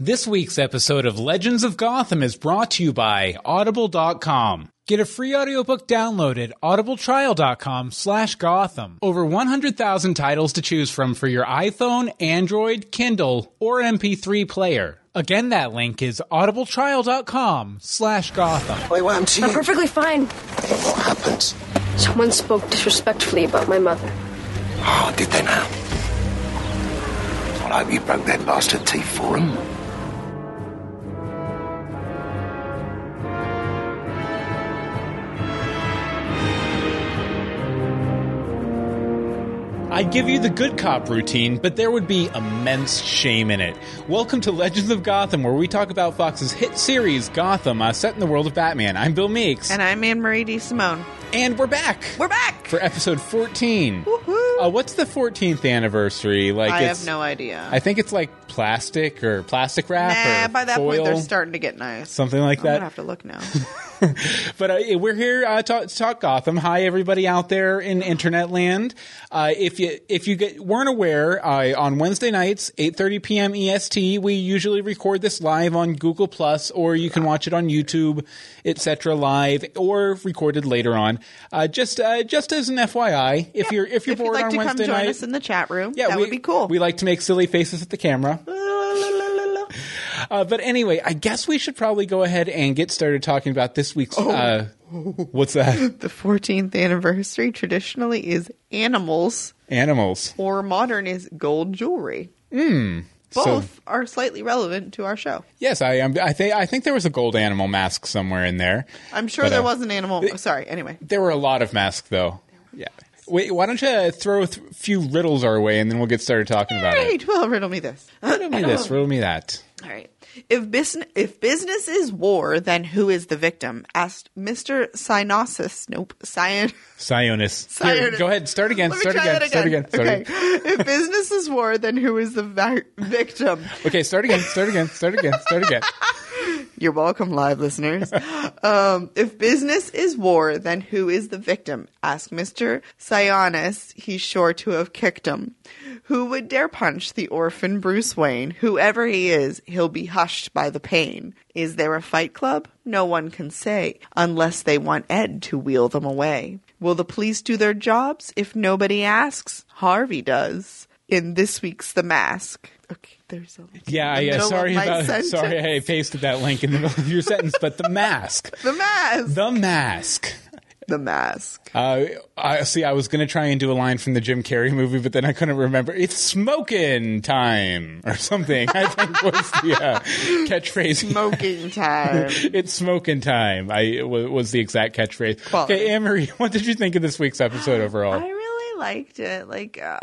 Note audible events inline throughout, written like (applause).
This week's episode of Legends of Gotham is brought to you by Audible.com. Get a free audiobook download at audibletrial.com slash Gotham. Over 100,000 titles to choose from for your iPhone, Android, Kindle, or MP3 player. Again, that link is audibletrial.com slash Gotham. Wait, what happened to I'm perfectly fine. What happened? Someone spoke disrespectfully about my mother. Oh, did they now? Well, I hope you broke their bastard teeth for them. I'd give you the good cop routine, but there would be immense shame in it. Welcome to Legends of Gotham, where we talk about Fox's hit series, Gotham, uh, set in the world of Batman. I'm Bill Meeks, And I'm Anne Marie D. Simone. And we're back We're back! for episode 14. Woohoo! Uh, what's the 14th anniversary? Like, I have no idea. I think it's like plastic or plastic wrap nah, or by that foil, point they're starting to get nice. something like I'm that. have to look now. (laughs) But uh, we're here uh, to, to talk Gotham. Hi, everybody out there in internet land. Uh, if you if you get, weren't aware, uh, on Wednesday nights, 8:30 p.m. EST, we usually record this live on Google Plus, or you can watch it on YouTube, etc. Live or recorded later on. Uh, just uh, just as an FYI, if you're if you're if you'd bored like on to come Wednesday join night, us in the chat room, yeah, that we, would be cool. We like to make silly faces at the camera. (laughs) Uh, but anyway, I guess we should probably go ahead and get started talking about this week's. Oh. Uh, what's that? (laughs) the 14th anniversary traditionally is animals, Animals. or modern is gold jewelry. Hmm. Both are slightly relevant to our show. Yes, I am. I think I think there was a gold animal mask somewhere in there. I'm sure But, there uh, was an animal. oh, sorry, anyway. There were a lot of masks, though. Yeah. Wait, why don't you throw a th- few riddles our way, and then we'll get started talking about it. Right, well, riddle me this. Riddle me this. (laughs) Riddle me that. All right. If business if business is war, then who is the victim? Asked Mr. Cynosis. Nope. Cyan. Sionis. Here, Sionis. go ahead. Start again. Let me Start try again. that Start again. Start okay. again. if business is war, then who is the va- victim? Okay. Start again. Start again. Start again. Start again. You're welcome, live listeners. um, if business is war, then who is the victim? Ask Mr. Sionis. He's sure to have kicked him. Who would dare punch the orphan Bruce Wayne? Whoever he is, he'll be hushed by the pain. Is there a fight club? No one can say, unless they want Ed to wheel them away. Will the police do their jobs if nobody asks? Harvey does. In this week's The Mask. Okay, there's a Yeah. Yeah. Sorry about. sentence. Sorry, I pasted that link in the middle of your sentence. But the mask. (laughs) The Mask. The mask. The Mask. Uh, I see. I was going to try and do a line from the Jim Carrey movie, but then I couldn't remember. It's smoking time or something. I think was the uh, catchphrase. Smoking (laughs) time. it's smoking time. I wa- was the exact catchphrase. Quality. Okay, Amory, what did you think of this week's episode overall? I really liked it. Like, uh,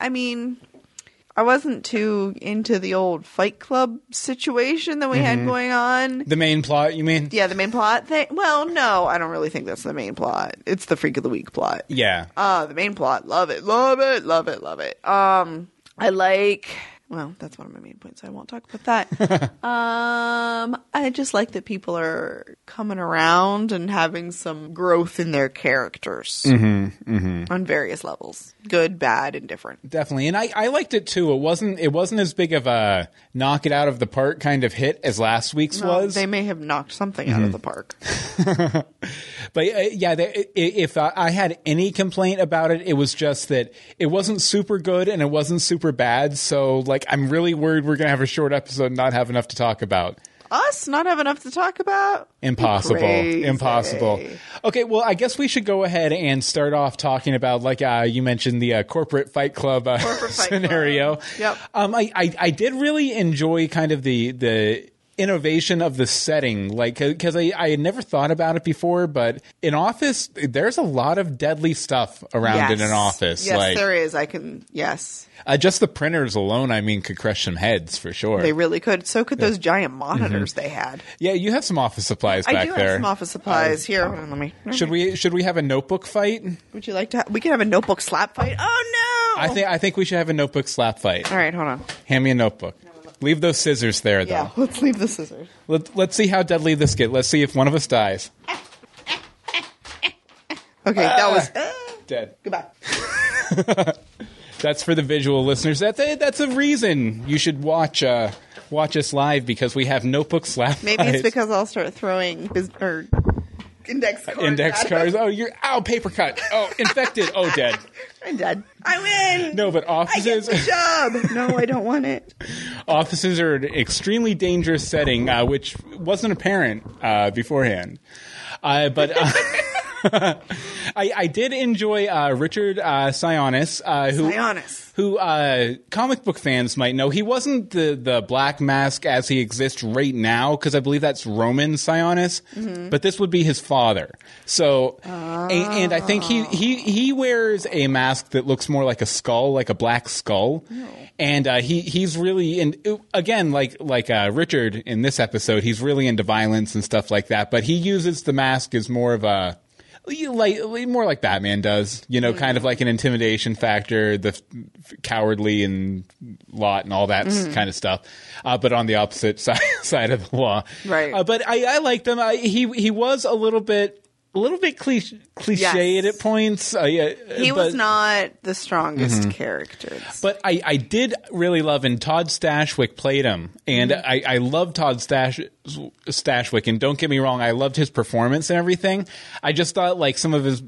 I mean, I wasn't too into the old Fight Club situation that we Mm-hmm. had going on. the main plot, you mean? Yeah, the main plot thing. Well, no, I don't really think that's the main plot. It's the Freak of the Week plot. Yeah. Uh, the main plot. Love it. Love it. Love it. Love it. Um, I like. Well, that's one of my main points. I won't talk about that. (laughs) um, I just like that people are coming around and having some growth in their characters on various levels, good, bad, and different. Definitely, and I, I liked it too. It wasn't it wasn't as big of a knock it out of the park kind of hit as last week's Well, was. they may have knocked something out of the park. (laughs) But uh, yeah, the, i- if I I had any complaint about it, it was just that it wasn't super good and it wasn't super bad. So like, I'm really worried we're gonna have a short episode and not have enough to talk about. Us not have enough to talk about. Impossible. Crazy. Impossible. Okay, well, I guess we should go ahead and start off talking about, like uh, you mentioned, the uh, corporate fight club uh, Corporate Fight (laughs) scenario. Club. Yep. Um, I, I I did really enjoy kind of the the innovation of the setting, like because I I had never thought about it before, but in office there's a lot of deadly stuff around in an office. Yes, like there is. I can. Yes, uh, just the printers alone, I mean, could crush some heads for sure. they really could. So could those giant monitors they had. yeah, you have some office supplies I back do there. have some office supplies here. Hold on, let me. Should we should we have a notebook fight? Would you like to? Ha- we can have a notebook slap fight. Oh no! I think I think we should have a notebook slap fight. All right, hold on. Hand me a notebook. Leave those scissors there, though. Yeah, (laughs) let's leave the scissors. Let, let's see how deadly this gets. Let's see if one of us dies. Okay, that was Dead. goodbye. (laughs) That's for the visual listeners. That's a, that's a reason you should watch uh, watch us live because we have notebook slap. Maybe it's because I'll start throwing bus- or index cards. index cards. Oh, you're ow paper cut. Oh, infected. Oh, dead. (laughs) I'm dead. I win. No, but I get offices the job. (laughs) no, I don't want it. offices are an extremely dangerous setting, uh, which wasn't apparent uh, beforehand. Uh, but uh, (laughs) I, I did enjoy uh, Richard uh, Sionis, uh, who Sionis. who uh, comic book fans might know. He wasn't the the Black Mask as he exists right now, because I believe that's Roman Sionis, but this would be his father. So, and, and I think he he he wears a mask that looks more like a skull, like a black skull, and uh, he he's really in again like like uh, Richard in this episode. He's really into violence and stuff like that, but he uses the mask as more of a like more like Batman does, you know, kind of like an intimidation factor, the f- cowardly and lot and all that s- kind of stuff, uh, but on the opposite (laughs) side side of the law, Right. Uh, but I, I liked him. I, he he was a little bit a little bit cliche cliched Yes. at points. Uh, yeah, He was not the strongest character. but I, I did really love, and Todd Stashwick played him, and I, I love Todd Stash, Stashwick, and don't get me wrong, I loved his performance and everything. I just thought like some of his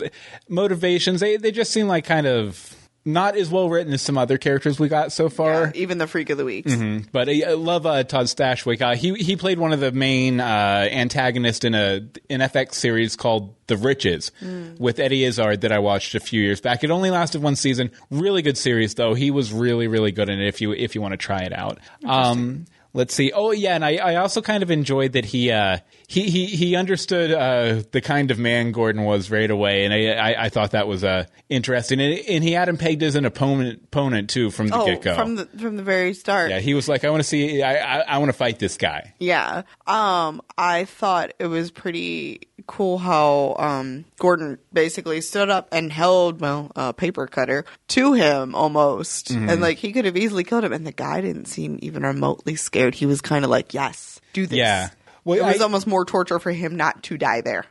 motivations, they they just seem like kind of not as well written as some other characters we got so far. even the freak of the week. But I, I love uh, Todd Stashwick. Uh, he he played one of the main uh, antagonists in a an FX series called The Riches with Eddie Izzard that I watched a few years back. It only lasted one season. Really good series though. He was really really good in it. If you if you want to try it out. Um, Let's see. Oh yeah, and I, I also kind of enjoyed that he uh, he he he understood uh, the kind of man Gordon was right away, and I I, I thought that was uh, interesting. And, and he had him pegged as an opponent opponent too from the Oh, get go. from the from the very start. Yeah, he was like, I want to see, I, I, I want to fight this guy. Yeah. Um, I thought it was pretty cool how um, Gordon basically stood up and held, well, a paper cutter to him almost. Mm-hmm. And like he could have easily killed him. And the guy didn't seem even remotely scared. He was kind of like, yes, do this. Yeah. Well, it was I- Mm-hmm. almost more torture for him not to die there.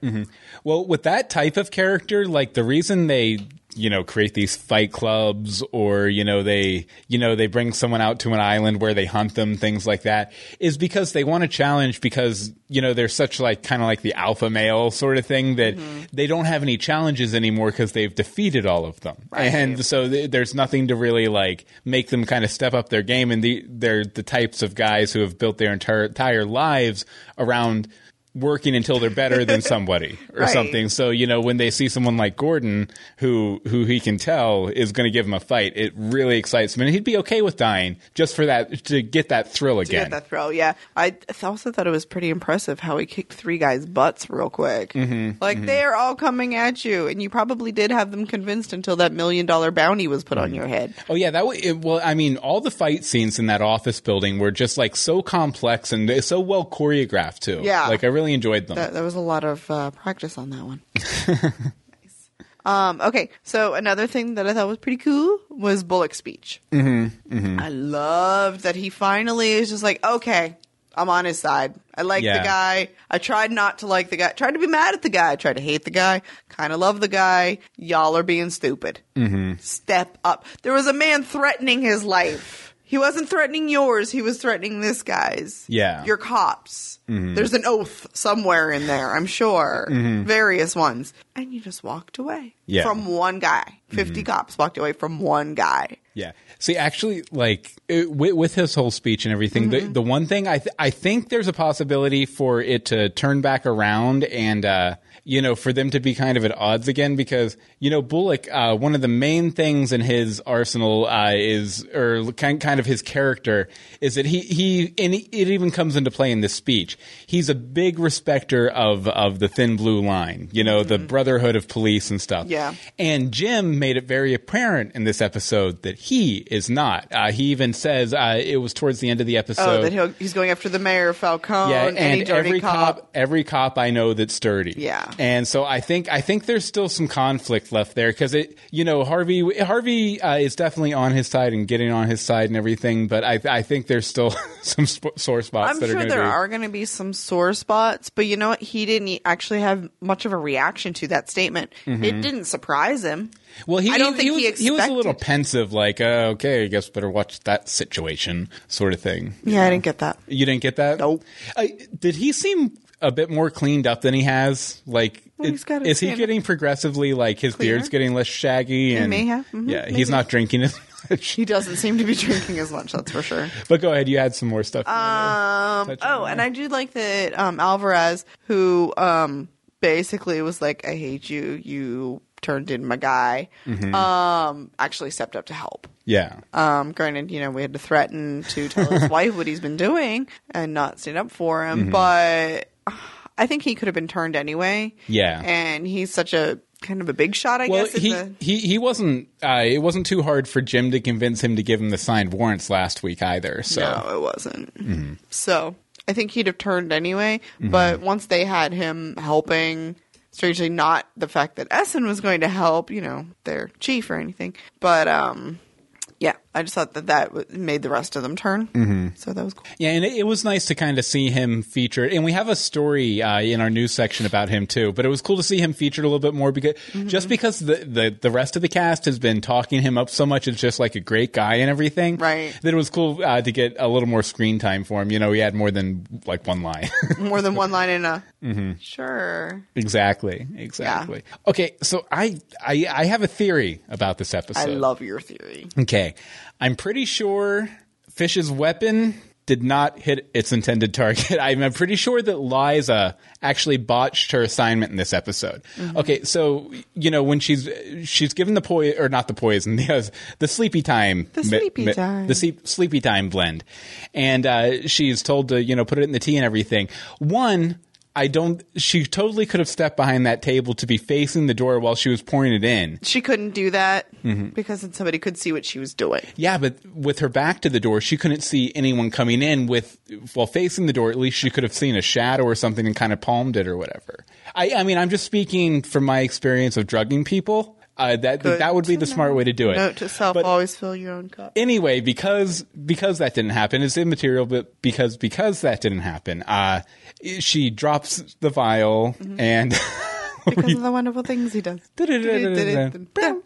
Well, with that type of character, like the reason they, you know, create these fight clubs or, you know, they, you know, they bring someone out to an island where they hunt them, things like that, is because they want to challenge because, you know, they're such like kind of like the alpha male sort of thing that mm-hmm. they don't have any challenges anymore because they've defeated all of them. And so th- there's nothing to really like make them kind of step up their game. And the, they're the types of guys who have built their entire, entire lives around working until they're better than (laughs) somebody or Right. something. So you know when they see someone like Gordon, who who he can tell is going to give him a fight, it really excites him, and he'd be okay with dying just for that to get that thrill To again. get that throw, yeah. I also thought it was pretty impressive how he kicked three guys' butts real quick. Mm-hmm, like they're all coming at you, and you probably did have them convinced until that million dollar bounty was put Mm-hmm. on your head. Oh yeah, that w- it, well, I mean, all the fight scenes in that office building were just like so complex and so well choreographed too. Yeah. like I really enjoyed them. That, there was a lot of uh, practice on that one. (laughs) nice. Um, okay, so another thing that I thought was pretty cool was Bullock's speech. Mm-hmm, I loved that he finally is just like, okay, I'm on his side. I like Yeah. the guy. I tried not to like the guy. Tried to be mad at the guy. Tried to hate the guy. Kind of love the guy. Y'all are being stupid. Mm-hmm. Step up. There was a man threatening his life. He wasn't threatening yours. He was threatening this guy's. Yeah. Your cops. Mm-hmm. There's an oath somewhere in there, I'm sure. Mm-hmm. Various ones. And you just walked away. Yeah. From one guy. 50 mm-hmm. cops walked away from one guy. Yeah. See, actually, like it, with, with his whole speech and everything, the, the one thing I th- I think there's a possibility for it to turn back around and uh, you know for them to be kind of at odds again because you know Bullock, uh, one of the main things in his arsenal uh, is or kind kind of his character is that he he and it even comes into play in this speech. He's a big respecter of of the thin blue line, you know, the brotherhood of police and stuff. Yeah. And Jim made it very apparent in this episode that he is not. Uh, he even says uh, it was towards the end of the episode. Oh, that he's going after the mayor of Falcone. yeah, and dirty every cop. cop, every cop I know that's sturdy. Yeah. and so I think I think there's still some conflict left there because it, you know, Harvey Harvey uh, is definitely on his side and getting on his side and everything, but I I think there's still (laughs) some sp- sore spots I'm that are sure going there be. are going to be some sore spots, but you know what? He didn't actually have much of a reaction to that statement. It didn't surprise him. Well, he, I don't think was, he he was a little pensive, like like, uh, okay, I guess better watch that situation, sort of thing. Yeah, I didn't get that. You didn't get that? Nope. I, did he seem a bit more cleaned up than he has? Like, Well, he's got is he getting progressively like his Cleaner? beard's getting less shaggy? And may have. Mhm, yeah, maybe. he's not drinking as much. He doesn't seem to be drinking as much, that's for sure. (laughs) But go ahead, you had some more stuff. Um, oh, and I do like that um, Alvarez, who um, basically was like, "I hate you. You turned in my guy." Mm-hmm. Um, actually stepped up to help. yeah, Um, granted, you know, we had to threaten to tell his (laughs) wife what he's been doing and not stand up for Mm-hmm. him, but uh, I think he could have been turned anyway. Yeah. and he's such a kind of a big shot, I well, guess. he, the, he he wasn't. Uh, it wasn't too hard for Jim to convince him to give him the signed warrants last week either. So No, it wasn't. Mm-hmm. So I think he'd have turned anyway. But once they had him helping, strangely not the fact that Essen was going to help, you know, their chief or anything. But um, yeah, I just thought that that made the rest of them turn. Mm-hmm. So that was cool. Yeah, and it, it was nice to kind of see him featured. And we have a story uh, in our news section about him too. But it was cool to see him featured a little bit more because Mm-hmm. just because the, the the rest of the cast has been talking him up so much, it's just like a great guy and everything. Right. That it was cool uh, to get a little more screen time for him. You know, he had more than like one line. (laughs) More than one line in a Mm-hmm. sure. exactly. Exactly. Okay, so I, I I have a theory about this episode. I love your theory. Okay. I'm pretty sure Fish's weapon did not hit its intended target. (laughs) I'm pretty sure that Liza actually botched her assignment in this episode. Okay, so you know when she's she's given the poison or not the poison, (laughs) the the sleepy time, The sleepy mi- time. the sleep, sleepy time blend, and uh, she's told to you know put it in the tea and everything. One. I don't. She totally could have stepped behind that table to be facing the door while she was pouring it in. She couldn't do that Mm-hmm. because then somebody could see what she was doing. Yeah, but with her back to the door, she couldn't see anyone coming in. With while facing the door, at least she could have seen a shadow or something and kind of palmed it or whatever. I, I mean, I'm just speaking from my experience of drugging people. Uh, that Good that would be the smart way to do it. Note to self: But always fill your own cup. anyway, because because that didn't happen, it's immaterial. But because because that didn't happen, uh, she drops the vial Mm-hmm. and. (laughs) because of the wonderful things he does. (laughs)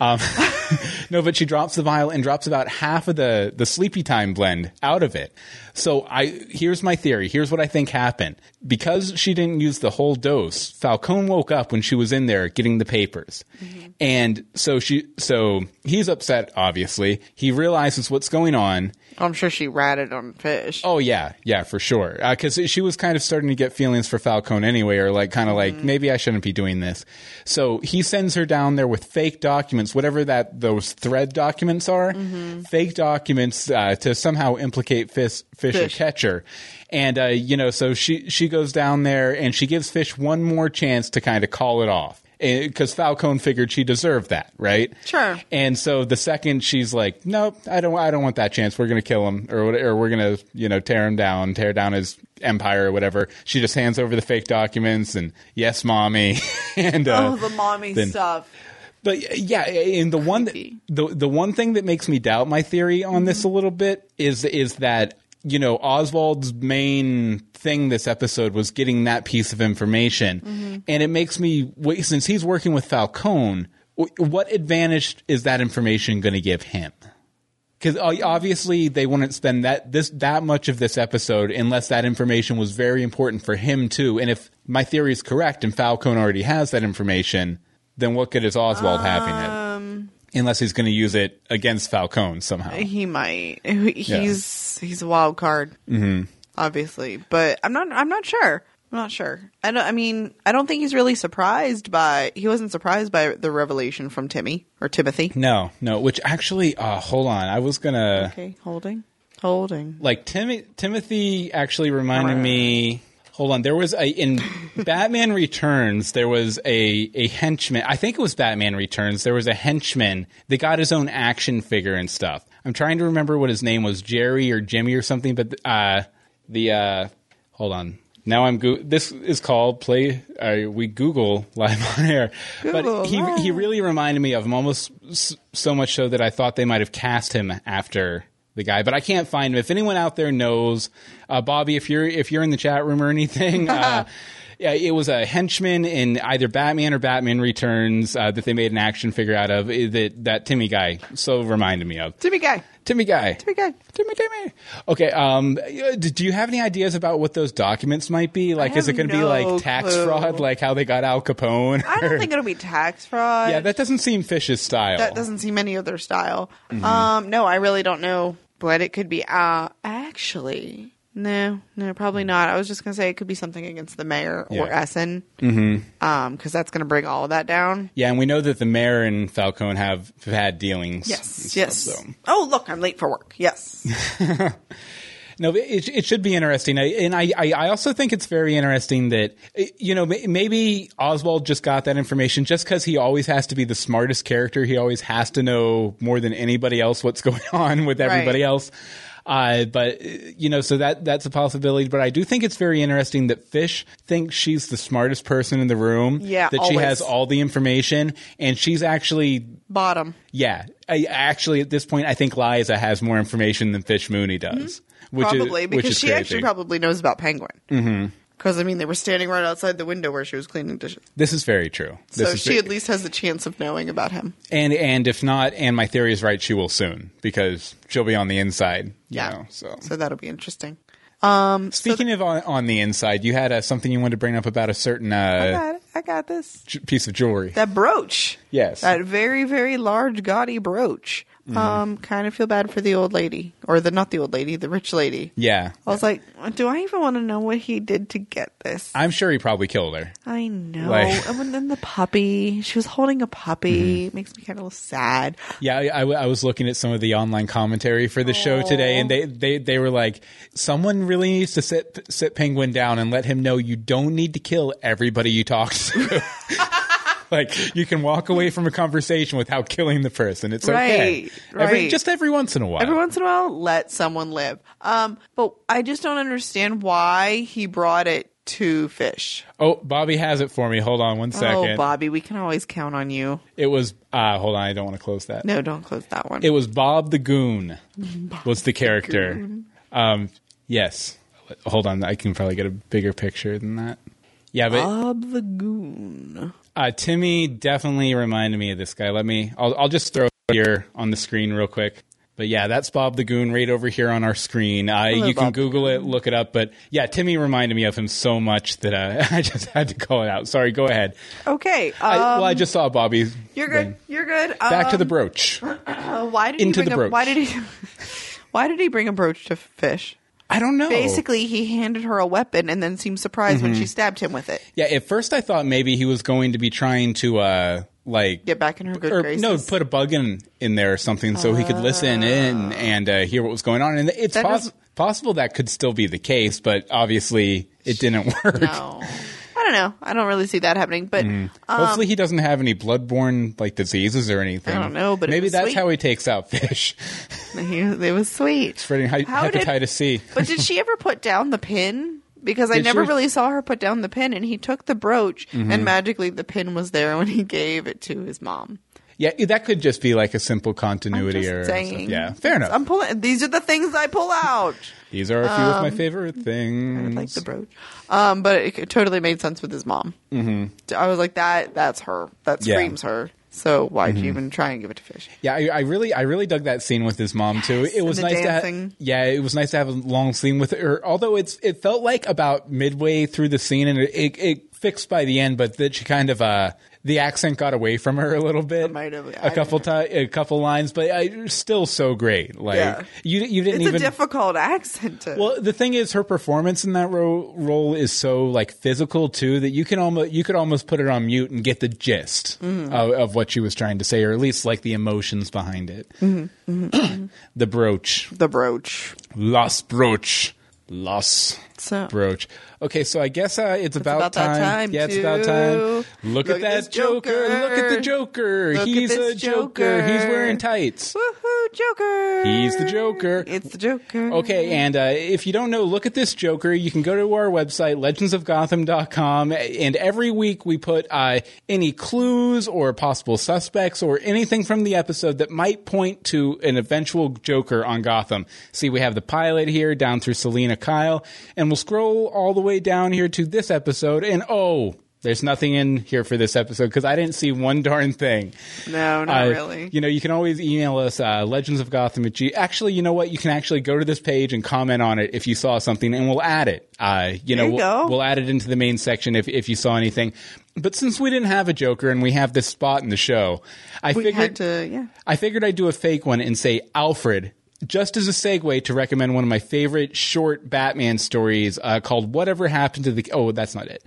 Um, (laughs) no, but she drops the vial and drops about half of the the sleepy time blend out of it. So I here's my theory. Here's what I think happened. Because she didn't use the whole dose, Falcone woke up when she was in there getting the papers. Mm-hmm. And so she so he's upset obviously. He realizes what's going on. I'm sure she ratted on fish. Oh yeah, yeah, for sure. Uh, because she was kind of starting to get feelings for Falcone anyway, or like kind of like mm-hmm. maybe I shouldn't be doing this. So he sends her down there with fake documents, whatever that those thread documents are, mm-hmm. fake documents uh, to somehow implicate Fish, Fish, Fish. Catcher. And uh, you know, so she she goes down there and she gives Fish one more chance to kind of call it off. Because Falcone figured she deserved that, right? Sure. And so the second she's like, "Nope, I don't, I don't want that chance. We're gonna kill him, or or we're gonna, you know, tear him down, tear down his empire or whatever." She just hands over the fake documents and yes, mommy, (laughs) and uh, oh, the mommy then- stuff. but yeah, and the one that, the the one thing that makes me doubt my theory on this a little bit is is that you know Oswald's main thing this episode was getting that piece of information, mm-hmm. and it makes me wait since he's working with Falcone, what advantage is that information going to give him? Because uh, obviously they wouldn't spend that this that much of this episode unless that information was very important for him too. And if my theory is correct and Falcone already has that information, then what good is Oswald having it? Ah. Unless he's going to use it against Falcone somehow. He might. (laughs) He's he's a wild card. Mm-hmm. Obviously, but I'm not. I'm not sure. I'm not sure. I don't. I mean, I don't think he's really surprised by. He wasn't surprised by the revelation from Timmy or Timothy. No, no. Which actually, uh, hold on. I was gonna Okay, holding, holding. like Tim- Timothy actually reminded me. Hold on, there was a in (laughs) Batman Returns. There was a a henchman. I think it was Batman Returns. There was a henchman that got his own action figure and stuff. I'm trying to remember what his name was, Jerry or Jimmy or something. But uh, the uh, hold on. Now I'm go- this is called play. Uh, we Google (laughs) live on air, Google but he live. he really reminded me of him almost so much so that I thought they might have cast him after the guy, but I can't find him. If anyone out there knows, uh, Bobby, if you're if you're in the chat room or anything, (laughs) uh, Yeah, it was a henchman in either Batman or Batman Returns uh, that they made an action figure out of. uh, That that Timmy guy so reminded me of Timmy guy. Timmy guy. Timmy guy. Timmy, Timmy. Okay. Um, do you have any ideas about what those documents might be? Like, is it going to be like tax clue. fraud, like how they got Al Capone? I don't think it'll be tax fraud. yeah, that doesn't seem Fish's style. that doesn't seem any of their style. Mm-hmm. Um, no, I really don't know what it could be. Uh, actually, no, no, probably not. I was just gonna say it could be something against the mayor or Yeah. Essen, mm-hmm. um, because that's gonna bring all of that down. Yeah, and we know that the mayor and Falcone have, have had dealings. and Yes, stuff, yes. so. Oh, look, I'm late for work. Yes, (laughs) No, it, it should be interesting, and I, I I also think it's very interesting that you know maybe Oswald just got that information just because he always has to be the smartest character. He always has to know more than anybody else what's (laughs) going on with everybody Right. else. Uh, but you know, so that that's a possibility. But I do think it's very interesting that Fish thinks she's the smartest person in the room. Yeah, that she has all the information, and she's actually bottom. yeah. I, actually, at this point, I think Liza has more information than Fish Mooney does. Which. Probably is, because she crazy. actually probably knows about Penguin. Mm-hmm. Because I mean, they were standing right outside the window where she was cleaning dishes, This is very true. This so she ve- at least has a chance of knowing about him. and and if not, and my theory is right, she will soon because she'll be on the inside. you Yeah, know, so. so that'll be interesting. Um, Speaking of on, on the inside, you had uh, something you wanted to bring up about a certain uh. I got this. j- piece of jewelry. That brooch. Yes. That very, very large, gaudy brooch. Mm-hmm. Um, kind of feel bad for the old lady, or the not the old lady, the rich lady. yeah, I was like, do I even want to know what he did to get this? I'm sure he probably killed her. I know. Like- and then the puppy, she was holding a puppy. Mm-hmm. Makes me kind of little sad. Yeah, I, I, I was looking at some of the online commentary for the show today, and they, they, they were like, someone really needs to sit sit Penguin down and let him know you don't need to kill everybody you talk (laughs) like you can walk away from a conversation without killing the person. It's okay. Right, Every, just every once in a while. Every once in a while, let someone live. Um, but I just don't understand why he brought it to Fish. oh, Bobby has it for me. Hold on one second. Oh, Bobby, we can always count on you. It was. Uh, hold on, I don't want to close that. No, don't close that one. It was Bob the Goon was the character. Um, yes. Hold on, I can probably get a bigger picture than that. Yeah, but Bob the Goon. uh, Timmy definitely reminded me of this guy. Let me. I'll, I'll just throw it here on the screen real quick. But yeah, that's Bob the Goon right over here on our screen. Uh, you can Bob Google it, look it up. But yeah, Timmy reminded me of him so much that uh, (laughs) I just had to call it out. Sorry, go ahead. Okay. Um, I, well, I just saw Bobby. you're good. You're good. Back to Um, the brooch. uh, why did into he the bring a. Why did he? (laughs) why did he bring a brooch to Fish? I don't know. Basically, he handed her a weapon and then seemed surprised when Mm-hmm. she stabbed him with it. Yeah, at first I thought maybe he was going to be trying to uh like Get back in her good or graces. no, put a bug in in there or something so he could listen in and uh, hear what was going on. And it's poss- possible that could still be the case, but obviously it didn't (laughs) work. No. I don't know. I don't really see that happening. But um, Hopefully he doesn't have any bloodborne like diseases or anything. I don't know, but maybe that's sweet. how he takes out fish, (laughs) he, it was sweet. spreading hy- How did- hepatitis C. But did she ever put down the pin? Because I Did never she? really saw her put down the pin, and he took the brooch, Mm-hmm. and magically the pin was there when he gave it to his mom. Yeah, that could just be like a simple I'm continuity error. saying. Yeah, fair enough. I'm pulling. These are the things I pull out. These are a few of my favorite things. I like the brooch, um, but it, it totally made sense with his mom. Mm-hmm. I was like, that. That's her. That Yeah. screams her. So why'd Mm-hmm. you even try and give it to Fish? Yeah, I, I really, I really dug that scene with his mom too. It was nice to dancing. have, yeah, it was nice to have a long scene with her. Although it's, it felt like about midway through the scene, and it, it, it fixed by the end, but that she kind of, uh, the accent got away from her a little bit, might have- a I- couple times, a couple lines, but I, still so great. Like Yeah. you, you didn't It's even. a difficult accent to. well, the thing is, her performance in that ro- role is so like physical too that you can almost you could almost put it on mute and get the gist Mm-hmm. of, of what she was trying to say, or at least like the emotions behind it. Mm-hmm. (clears throat) the brooch, the brooch. Los brooch, Los So brooch. Okay, so I guess uh, it's, about, about that time Yeah, it's about time. Look, look at at that this Joker. Look at the Joker. Joker. Look He's a Joker. He's wearing tights. Woohoo! Joker. He's the Joker. It's the Joker. Okay, and uh, if you don't know, look at this Joker. You can go to our website, legendsofgotham.com, and every week we put uh, any clues or possible suspects or anything from the episode that might point to an eventual Joker on Gotham. See, we have the pilot here down through Selina Kyle, and we'll scroll all the way down here to this episode, and oh, there's nothing in here for this episode because I didn't see one darn thing. No, not Uh, really. You know, you can always email us, uh, Legends of Gotham at G. Actually, you know what? You can actually go to this page and comment on it if you saw something, and we'll add it. Uh, you know, you we'll, we'll add it into the main section if, if you saw anything. But since we didn't have a Joker and we have this spot in the show, I we figured to, yeah. I figured I'd do a fake one and say Alfred, just as a segue to recommend one of my favorite short Batman stories uh, called "Whatever Happened to the." Oh, that's not it.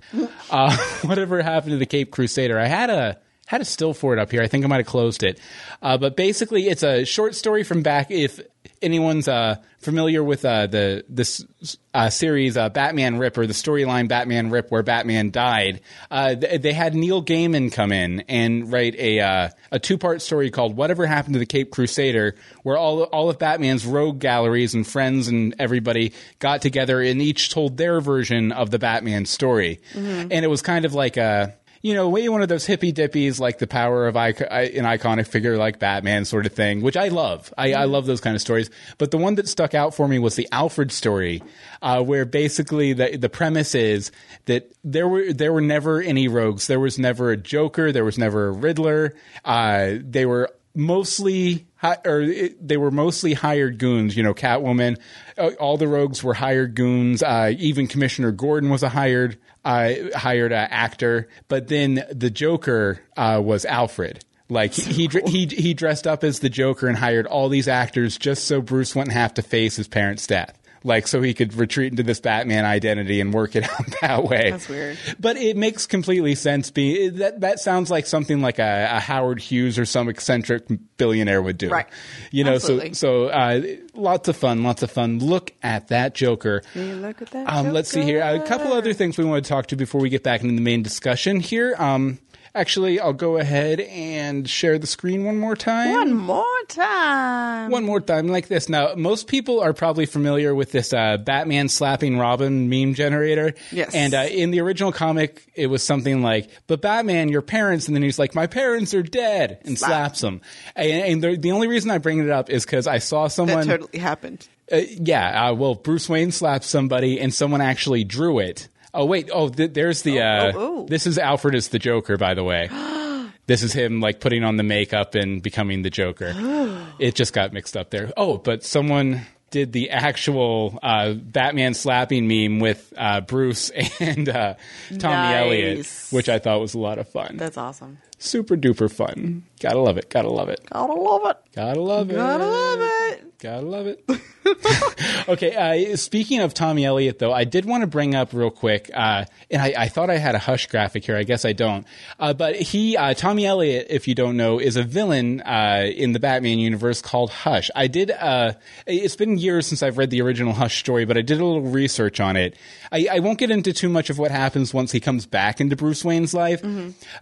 Uh, (laughs) Whatever happened to the Cape Crusader? I had a had a still for it up here. I think I might have closed it, uh, but basically, it's a short story from back. If anyone's uh, familiar with uh, the this uh, series uh, Batman Rip or the storyline Batman Rip, where Batman died, uh, th- they had Neil Gaiman come in and write a uh, a two part story called "Whatever Happened to the Cape Crusader," where all all of Batman's rogue galleries and friends and everybody got together and each told their version of the Batman story, and it was kind of like a you know, way one of those hippy dippies, like the power of ico- an iconic figure like Batman sort of thing, which I love. I, I love those kind of stories. But the one that stuck out for me was the Alfred story, uh, where basically the the premise is that there were there were never any rogues. There was never a Joker. There was never a Riddler. Uh, they were mostly or it, they were mostly hired goons. You know, Catwoman. Uh, all the rogues were hired goons. Uh, even Commissioner Gordon was a hired uh, hired uh, actor. But then the Joker uh, was Alfred. Like he, he he he dressed up as the Joker and hired all these actors just so Bruce wouldn't have to face his parents' death. Like so he could retreat into this Batman identity and work it (laughs) out that way. That's weird. But it makes completely sense. Be that that sounds like something like a, a Howard Hughes or some eccentric billionaire would do. Right. You know. Absolutely. So so uh, lots of fun. Lots of fun. Look at that Joker. You look at that. Um, let's see here. A couple other things we want to talk to before we get back into the main discussion here. Um, actually, I'll go ahead and share the screen one more time. One more time. One more time, like this. Now, most people are probably familiar with this uh, Batman slapping Robin meme generator. Yes. And uh, in the original comic, it was something like, "But Batman, your parents," and then he's like, "My parents are dead," and Slap. slaps him. And, and the, the only reason I bring it up is because I saw That someone. totally happened. Uh, yeah, uh, well, Bruce Wayne slapped somebody, and someone actually drew it. Oh wait, oh, th- there's the. uh, oh, oh. This is Alfred as the Joker, by the way. (gasps) this is him like putting on the makeup and becoming the Joker. (gasps) it just got mixed up there. Oh, but someone did the actual uh, Batman slapping meme with uh, Bruce (laughs) and uh, Tommy Nice. Elliot, which I thought was a lot of fun. That's awesome. Super duper fun. Gotta love it. Gotta love it. Gotta love it. Gotta love it. Gotta love it. Gotta love it. (laughs) okay, uh, speaking of Tommy Elliot, though, I did want to bring up real quick, uh, and I, I thought I had a Hush graphic here. I guess I don't. Uh, but he, uh, Tommy Elliot, if you don't know, is a villain uh, in the Batman universe called Hush. I did. Uh, it's been years since I've read the original Hush story, but I did a little research on it. I, I won't get into too much of what happens once he comes back into Bruce Wayne's life,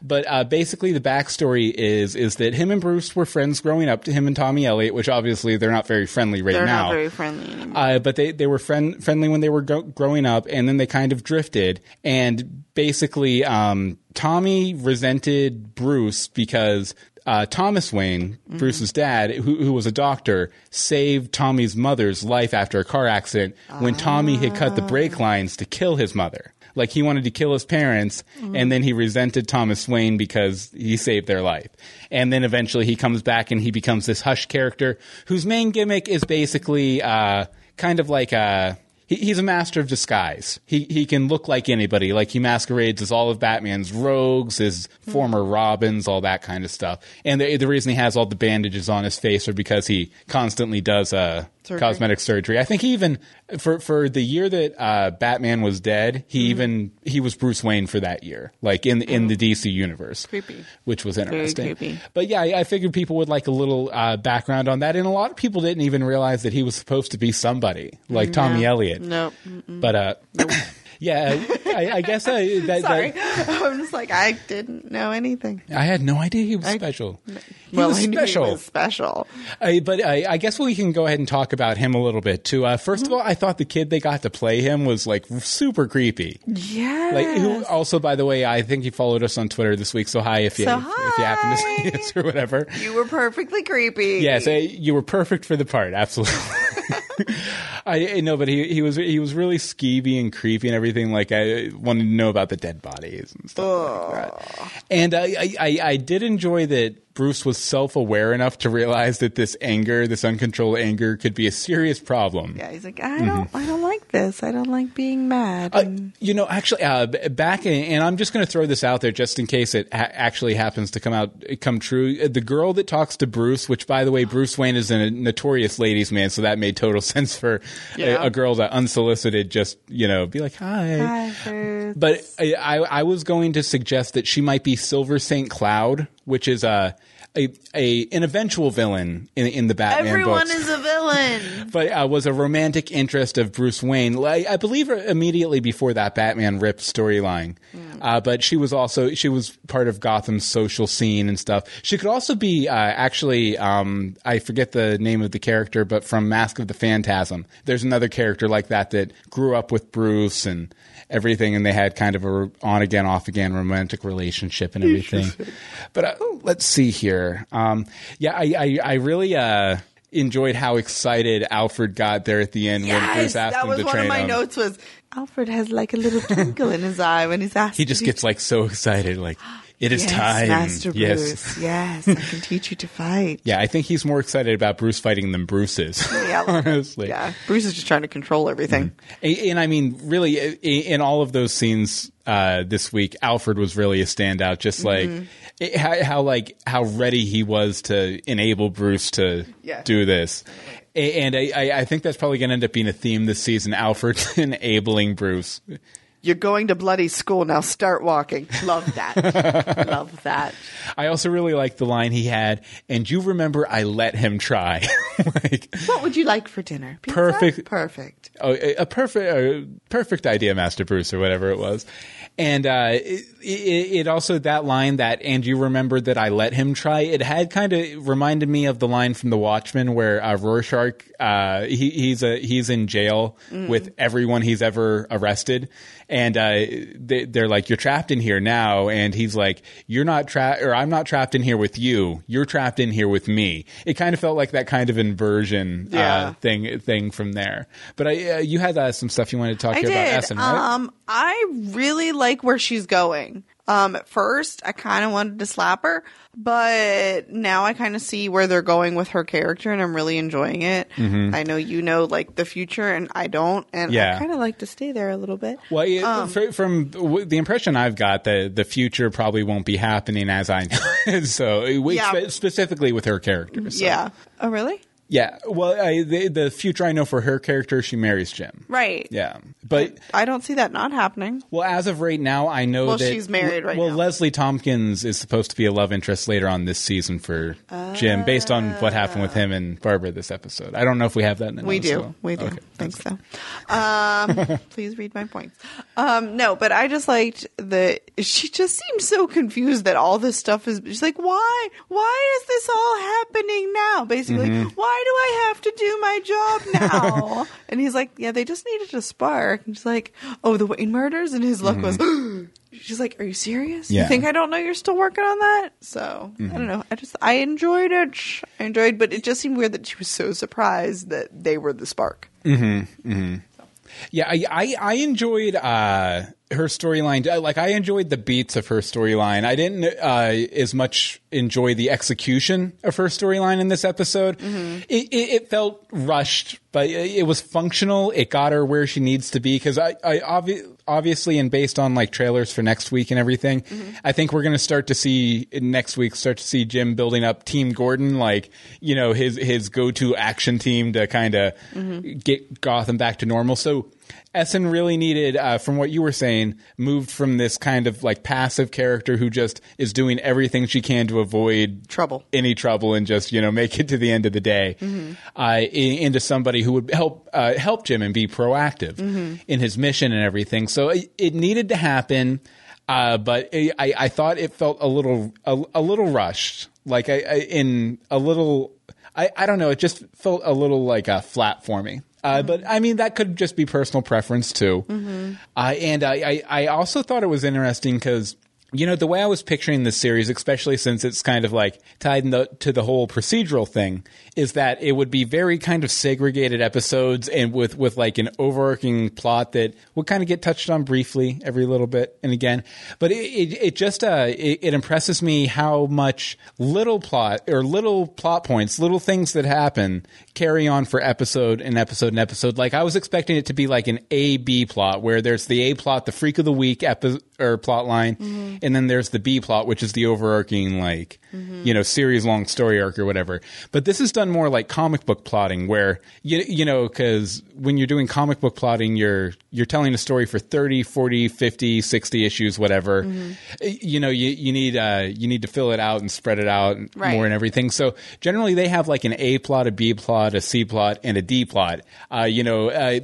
but uh, basically the backstory is is that him and Bruce were friends growing up. To him and Tommy Elliot, which obviously they're not very friendly right They're now. not very friendly anymore. Uh, but they, they were friend, friendly when they were go- growing up, and then they kind of drifted. And basically, um, Tommy resented Bruce because uh, Thomas Wayne, Bruce's dad, who, who was a doctor, saved Tommy's mother's life after a car accident when Tommy had cut the brake lines to kill his mother. Like he wanted to kill his parents, and then he resented Thomas Wayne because he saved their life. And then eventually he comes back and he becomes this Hush character whose main gimmick is basically uh, kind of like a he's a master of disguise. He he can look like anybody. Like he masquerades as all of Batman's rogues, his former Robins, all that kind of stuff. And the, the reason he has all the bandages on his face are because he constantly does uh, Surgery. cosmetic surgery. I think he even for for the year that uh, Batman was dead, he even he was Bruce Wayne for that year, like in in the DC universe. Creepy. which was interesting. But yeah, I, I figured people would like a little uh, background on that, and a lot of people didn't even realize that he was supposed to be somebody like Tommy Elliot. Nope. But uh, (clears throat) Yeah, I, I guess I, (laughs) that, Sorry, that- I'm just like I didn't know anything. I had no idea he was special. He well, was I special. he was special. I, but I, I guess we can go ahead and talk about him a little bit too. Uh, 1st Mm-hmm. of all, I thought the kid they got to play him was like super creepy. Yeah. Like who? Also, by the way, I think he followed us on Twitter this week. So hi if you So if, if you happen to see us or whatever. You were perfectly creepy. Yes, I, you were perfect for the part. Absolutely. (laughs) I, I know, but he he was he was really skeevy and creepy and everything. Like I wanted to know about the dead bodies and stuff like that. And I, I I I did enjoy that Bruce was self aware enough to realize that this anger, this uncontrolled anger, could be a serious problem. Yeah, he's like, I don't, I don't like this. I don't like being mad. Uh, you know, actually, uh, back in, and I'm just going to throw this out there just in case it ha- actually happens to come out, come true. Uh, The girl that talks to Bruce, which by the way, Bruce Wayne is a notorious ladies' man, so that made total (laughs) sense for Yeah. a, a girl to unsolicited just you know be like, hi. Hi, Bruce. But I, I, I was going to suggest that she might be Silver Saint Cloud, which is a. A, a an eventual villain in in the Batman Everyone books is a villain. (laughs) but uh, was a romantic interest of Bruce Wayne. Like, I believe immediately before that Batman Rip storyline. Uh, but she was also she was part of Gotham's social scene and stuff. She could also be uh, actually um, I forget the name of the character, but from Mask of the Phantasm. There's another character like that that grew up with Bruce and everything, and they had kind of a on again, off again romantic relationship and everything. (laughs) but uh, let's see here. Um, yeah, I I, I really. Uh, Enjoyed how excited Alfred got there at the end when Bruce asked that him was to one train of my him. notes. Was Alfred has like a little twinkle in his eye when he's asked. He just gets like so excited, like it is yes, time. Master yes, Bruce. Yes, I can teach you to fight. yeah. I think he's more excited about Bruce fighting than Bruce is. (laughs) Yeah, honestly. Yeah, Bruce is just trying to control everything. And, and I mean, really, in all of those scenes uh, this week, Alfred was really a standout. Just like Mm-hmm. it- how, how like how ready he was to enable Bruce to Yeah. do this. And I, I- I think that's probably going to end up being a theme this season. Alfred (laughs) enabling Bruce. You're going to bloody school now. Start walking. Love that. (laughs) Love that. I also really like the line he had, and you remember I let him try. (laughs) like, What would you like for dinner? Pizza? Perfect. Perfect. oh, a a perfect, a perfect idea, Master Bruce, or whatever it was. And uh, it, it, it also that line that, and you remember that I let him try. It had kind of reminded me of the line from The Watchmen where uh, Rorschach, uh, he, he's a he's in jail with everyone he's ever arrested, and uh, they, they're like, "You're trapped in here now," and he's like, "You're not trapped, or I'm not trapped in here with you. You're trapped in here with me." It kind of felt like that kind of inversion uh, thing thing from there. But I, uh, you had uh, some stuff you wanted to talk I about. Essen, right? Um, I really like where she's going. Um, at first, I kind of wanted to slap her, but now I kind of see where they're going with her character, and I'm really enjoying it. I know you know like the future, and I don't, and Mm-hmm. Yeah. I kind of like to stay there a little bit. Well, it, Um, fr- from the impression I've got, the the future probably won't be happening as I know. (laughs) so, Yeah. spe- specifically with her character. So. Yeah. Oh, really? Yeah. Well, I, the the future I know for her character, she marries Jim. Right. Yeah, but I don't see that not happening. well, as of right now, I know Well, that she's married right Well, now. Leslie Thompkins is supposed to be a love interest later on this season for Jim, based on what happened with him and Barbara this episode. I don't know if we have that. in the We notes, do. so- We do. Okay. Think so. Um, (laughs) please read my points. Um, no, but I just liked that She just seemed so confused that all this stuff is. She's like, why? Why is this all happening now? Basically, Mm-hmm. why do I have to do my job now? (laughs) and he's like, yeah, they just needed a spark. And she's like, oh, the Wayne murders, and his look was. (gasps) She's like, "Are you serious? Mm-hmm. Yeah. Mm-hmm. You think I don't know you're still working on that?" So I don't know. I just I enjoyed it. I enjoyed, but it just seemed weird that she was so surprised that they were the spark. Yeah, I I, I enjoyed uh, her storyline. Like I enjoyed the beats of her storyline. I didn't uh, as much enjoy the execution of her storyline in this episode. Mm-hmm. It, it, it felt rushed, but it, it was functional. It got her where she needs to be because I, I obvi- obviously and based on like trailers for next week and everything, Mm-hmm. I think we're going to start to see next week start to see Jim building up Team Gordon, like you know his his go to action team to kind of Mm-hmm. get Gotham back to normal. So Essen really needed, uh, from what you were saying, moved from this kind of like passive character who just is doing everything she can to avoid Trouble. any trouble and just you know make it to the end of the day, uh, into somebody who would help uh, help Jim and be proactive in his mission and everything. So it, it needed to happen, uh, but I, I thought it felt a little a, a little rushed, like I, I in a little. I, I don't know. It just felt a little like a flat for me. Uh, but I mean, that could just be personal preference too. Uh, and I, I, I also thought it was interesting because you know the way I was picturing this series, especially since it's kind of like tied in the, to the whole procedural thing, is that it would be very kind of segregated episodes and with with like an overarching plot that would kind of get touched on briefly every little bit and again. But it it, it just uh it, it impresses me how much little plot or little plot points, little things that happen carry on for episode and episode and episode. Like I was expecting it to be like an A B plot where there's the A plot, the freak of the week epi- or plot line, and then there's the B plot, which is the overarching like you know series long story arc or whatever. But this is done more like comic book plotting, where you you know because when you're doing comic book plotting, you're you're telling a story for 30, 40, 50, 60 issues, whatever. You know you you need uh you need to fill it out and spread it out Right. more and everything. So generally they have like an A plot, a B plot, a C plot, and a D plot. Uh, you know. Uh,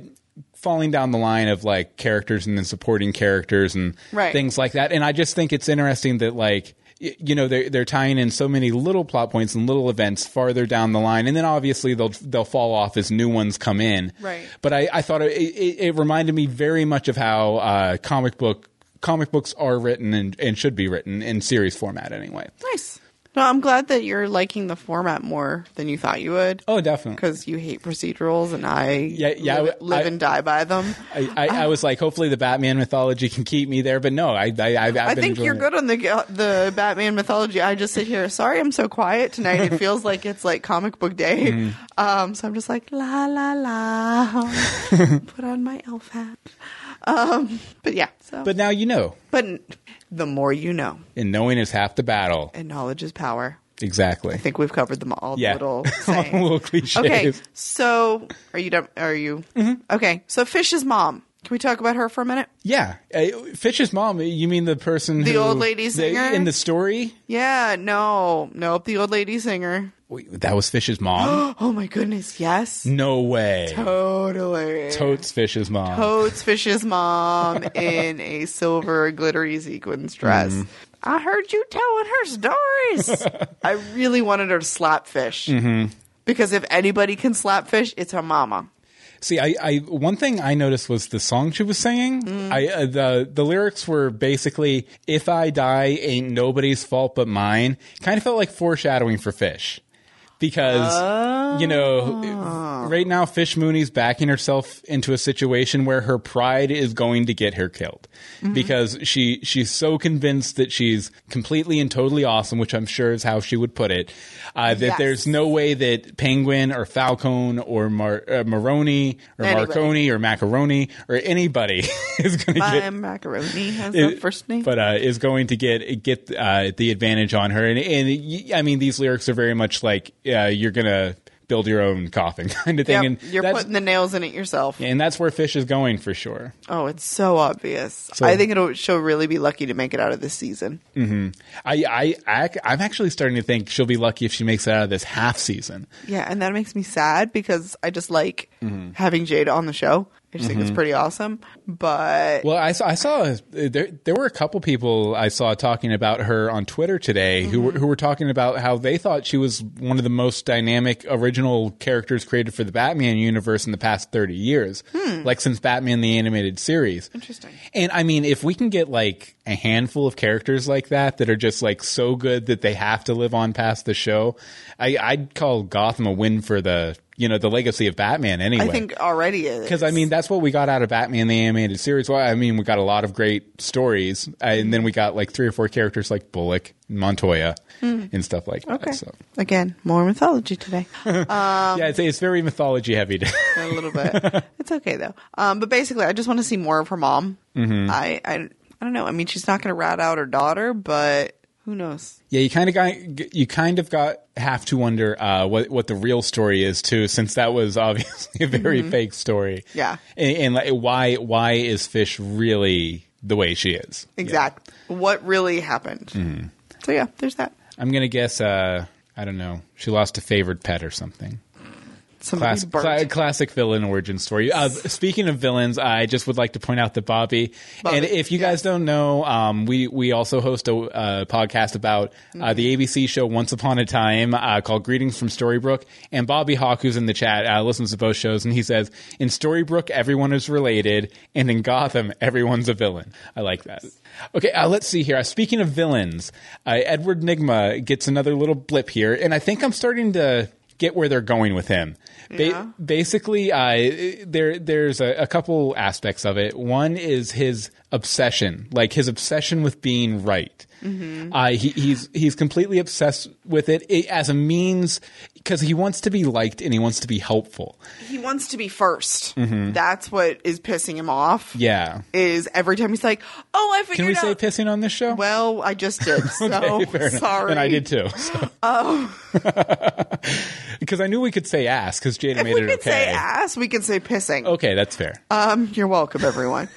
falling down the line of like characters and then supporting characters and Right. things like that and i just think it's interesting that like you know they're, they're tying in so many little plot points and little events farther down the line and then obviously they'll they'll fall off as new ones come in Right. but i, I thought it, it, it reminded me very much of how uh, comic book comic books are written and, and should be written in series format anyway Nice. No, I'm glad that you're liking the format more than you thought you would. oh definitely Because you hate procedurals, and I Yeah, yeah, live, I- live I- and die by them. I, I, I was like, hopefully the Batman mythology can keep me there, but no, I, I, I've, I've think you're enjoying good on the the Batman mythology. I just sit here. Sorry, I'm so quiet tonight. It feels (laughs) like it's like comic book day. Mm-hmm. Um, so I'm just like la la la. (laughs) Put on my elf hat. Um, but yeah. So. But now you know, but the more you know, and knowing is half the battle. and knowledge is power. Exactly. I think we've covered them all. Yeah. Little (laughs) the little cliches. Okay, so are you done? Are you okay? So Fish's mom. Can we talk about her for a minute? Yeah, uh, Fish's mom. You mean the person, The who- old lady singer? in the story? Yeah, no, nope. The old lady singer. Wait, that was Fish's mom. (gasps) Oh my goodness, yes, no way. totally. Totes Fish's mom. Totes Fish's mom (laughs) in a silver glittery sequins dress. Mm-hmm. I heard you telling her stories. (laughs) I really wanted her to slap fish. Mm-hmm. Because if anybody can slap fish, it's her mama. See, I, I one thing I noticed was the song she was singing. Mm. I uh, the the lyrics were basically "If I die, ain't nobody's fault but mine." Kind of felt like foreshadowing for Fish, because you know, right now Fish Mooney's backing herself into a situation where her pride is going to get her killed Mm-hmm. because she she's so convinced that she's completely and totally awesome, which I'm sure is how she would put it. Uh, that Yes. there's no way that Penguin or Falcone or Mar- uh, Maroni or Anybody. Marconi or Macaroni or anybody (laughs) is going to get macaroni has the first name. but uh, is going to get get uh, the advantage on her. And, and I mean, these lyrics are very much like uh, you're going to build your own coffin (laughs) kind of thing. Yep, and you're putting the nails in it yourself. and that's where Fish is going for sure. Oh, it's so obvious. So- I think it'll she'll really be lucky to make it out of this season. I, I, I I'm actually starting to think she'll be lucky if she makes it out of this half season. Yeah, and that makes me sad because I just like Mm-hmm. having Jada on the show. I just think it's mm-hmm. pretty awesome. But Well, I saw, I saw there, there were a couple people I saw talking about her on Twitter today who, were, mm-hmm. who were talking about how they thought she was one of the most dynamic original characters created for the Batman universe in the past 30 years, hmm. like since Batman the Animated Series. Interesting. And I mean, if we can get like a handful of characters like that that are just like so good that they have to live on past the show, I, I'd call Gotham a win for the, you know, the legacy of Batman anyway. I think already it Because I mean, that's what we got out of Batman the animated series. Well, I mean, we got a lot of great stories, and then we got like three or four characters like Bullock, Montoya, and stuff like that. Okay. So Again, more mythology today. (laughs) yeah, it's, it's very mythology heavy. (laughs) a little bit. It's okay though. Um, but basically, I just want to see more of her mom. Mm-hmm. I, I I don't know. I mean, she's not going to rat out her daughter, but Who knows? Yeah, you kind of got you kind of got have to wonder uh, what what the real story is too, since that was (laughs) obviously a very fake story. Yeah. and, and like, why why is Fish really the way she is? Exact. What really happened? Mm-hmm. So yeah, there's that. I'm gonna guess. Uh, I don't know. She lost a favored pet or something. Somebody Classic, burnt. cla- classic villain origin story. Uh, speaking of villains, I just would like to point out that Bobby. Bobby, and if you yes. guys don't know, um, we we also host a uh, podcast about uh, the ABC show Once Upon a Time uh, called Greetings from Storybrooke. And Bobby Hawk, who's in the chat, uh, listens to both shows, and he says in Storybrooke everyone is related, and in Gotham everyone's a villain. I like that. Okay, uh, let's see here. Uh, speaking of villains, uh, Edward Nygma gets another little blip here, and I think I'm starting to get where they're going with him. Ba- Yeah. basically, uh, there there's a, a couple aspects of it. One is his obsession, like his obsession with being right. Uh, he, he's he's completely obsessed with it, it as a means because he wants to be liked and he wants to be helpful. he wants to be 1st That's what is pissing him off. Mm-hmm. Yeah. Is every time he's like, "Oh, I figured Can we say pissing on this show? well, I just did. (laughs) So Okay, sorry. And I did too. (laughs) Oh. (laughs) because I knew we could say ass because Jada If made we it could okay. say ass, we can say pissing. Okay, that's fair. Um, you're welcome, everyone.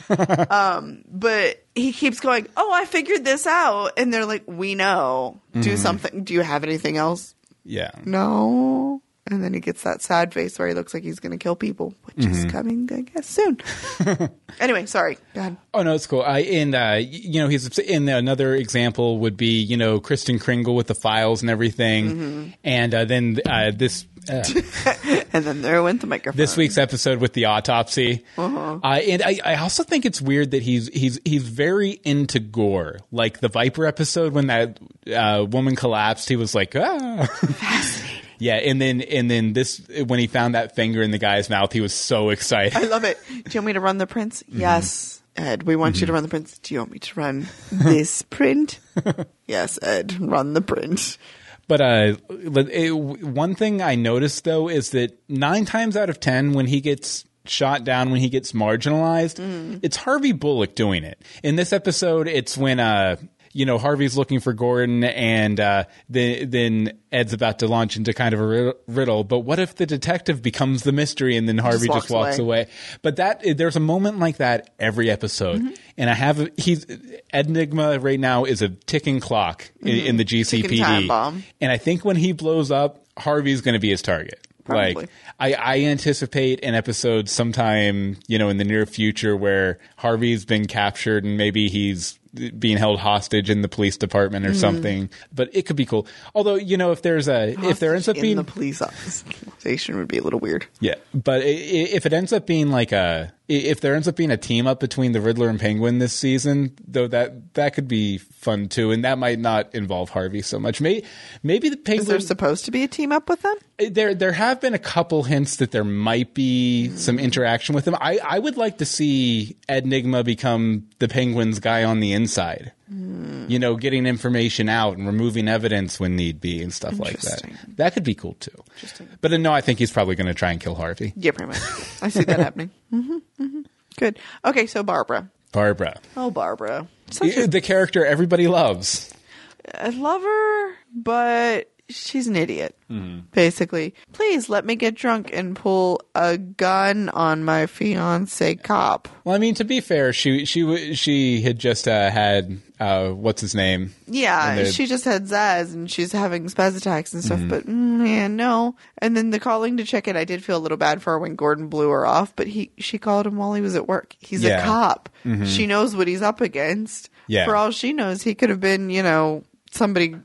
um, but he keeps going, Oh, I figured this out. And they're like, We know. Mm-hmm. Do something. Do you have anything else? Yeah. No. And then he gets that sad face where he looks like he's going to kill people, which Mm-hmm. is coming, I guess, soon. (laughs) anyway, sorry. Go ahead. Oh no, it's cool. I and uh, you know he's in another example would be you know Kristen Kringle with the files and everything, Mm-hmm. and uh, then uh, this (laughs) And then there went the microphone. this week's episode with the autopsy. Uh-huh. Uh, and I, I also think it's weird that he's he's he's very into gore. Like the Viper episode when that uh, woman collapsed, he was like, ah. Fascinating. Yeah, and then and then this when he found that finger in the guy's mouth, he was so excited. I love it. Do you want me to run the prints? Mm-hmm. Yes, Ed. We want you to run the prints. Do you want me to run this print? (laughs) yes, Ed. Run the print. But uh, it, one thing I noticed though is that nine times out of ten, when he gets shot down, when he gets marginalized, Mm. it's Harvey Bullock doing it. In this episode, it's when uh, you know Harvey's looking for Gordon, and uh, then then Ed's about to launch into kind of a riddle. But what if the detective becomes the mystery, and then Harvey just walks walks, away. away? But that there's a moment like that every episode, Mm-hmm. and I have he's Enigma right now is a ticking clock in, in the Mm-hmm. GCPD, and I think when he blows up, Harvey's going to be his target. Probably. Like I, I anticipate an episode sometime, you know, in the near future where Harvey's been captured and maybe he's being held hostage in the police department or Mm-hmm. something. But it could be cool. Although, you know, if there's a if there ends up in being the police station would be a little weird. yeah, but if it ends up being like a, if there ends up being a team up between the Riddler and Penguin this season, though that that could be fun too, and that might not involve Harvey so much. Maybe maybe the Is Penguin. there supposed to be a team up with them? there there have been a couple hints that there might be some interaction with them. I I would like to see Ed Nygma become the Penguin's guy on the inside. You know, getting information out and removing evidence when need be and stuff like that. That could be cool too. But uh, no, I think he's probably going to try and kill Harvey. Yeah, pretty much. I see that happening. (laughs) hmm hmm Good. Okay, so Barbara. Barbara. Oh, Barbara. Such a, the character everybody loves. I love her, but she's an idiot. Mm-hmm. Basically, please let me get drunk and pull a gun on my fiance cop. Well, I mean, to be fair, she she she had just uh, had uh, what's his name? Yeah, she just had Zaz and she's having spaz attacks and Mm-hmm. stuff, but mm, man, no. And then the calling to check in, I did feel a little bad for her when Gordon blew her off, but he she called him while he was at work. He's Yeah. Mm-hmm. a cop. She knows what he's up against. Yeah. For all she knows, he could have been, you know, somebody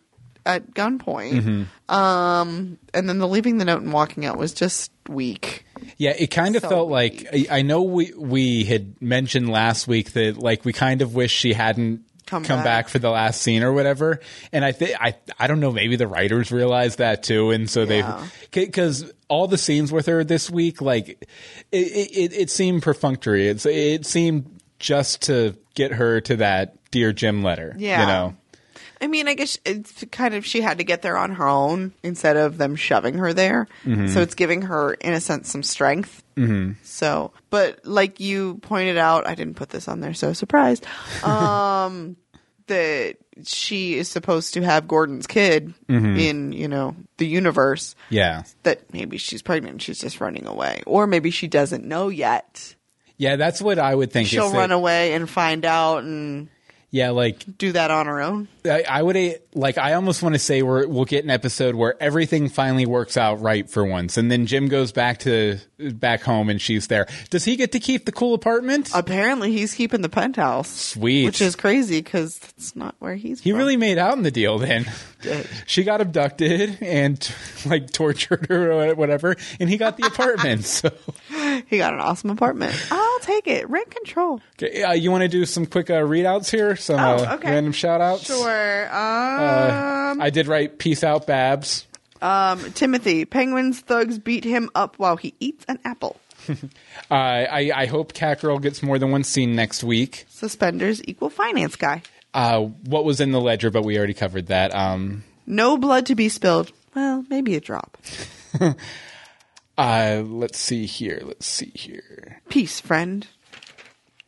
at gunpoint. Mm-hmm. Um, and then the leaving the note and walking out was just weak. Yeah, it kind of So felt like I, I know we we had mentioned last week that like we kind of wish she hadn't Come come, back. back. for the last scene or whatever. And I think I I don't know maybe the writers realized that too, and so Yeah. they because all the scenes with her this week like it it, it seemed perfunctory. It's it seemed just to get her to that dear Jim letter. Yeah. you know. I mean, I guess it's kind of she had to get there on her own instead of them shoving her there. Mm-hmm. So it's giving her, in a sense, some strength. Mm-hmm. So, but like you pointed out, I didn't put this on there, so surprised. (laughs) Um, that she is supposed to have Gordon's kid in, you know, the universe, Yeah. that maybe she's pregnant and she's just running away. Or maybe she doesn't know yet. Yeah, that's what I would think. She'll that- run away and find out and Yeah, like do that on her own. I, I would like. I almost want to say we're, we'll get an episode where everything finally works out right for once, and then Jim goes back to back home and she's there. Does he get to keep the cool apartment? Apparently, he's keeping the penthouse. Sweet. Which is crazy because that's not where he's he from. really made out in the deal then. (laughs) She got abducted and like tortured her or whatever, and he got the apartment. So, (laughs) He got an awesome apartment. I'll take it. Rent control. okay, uh, you want to do some quick uh, readouts here? Some Oh, uh, random shout outs? Sure. Uh, Um, I did write "Peace out, Babs." um, Timothy, penguins thugs beat him up while he eats an apple. (laughs) Uh, I, I hope Catgirl gets more than one scene next week. Suspenders equal finance guy. Uh, what was in the ledger, but we already covered that. Um, No blood to be spilled. Well, maybe a drop. (laughs) uh, let's see here. Let's see here. Peace, friend.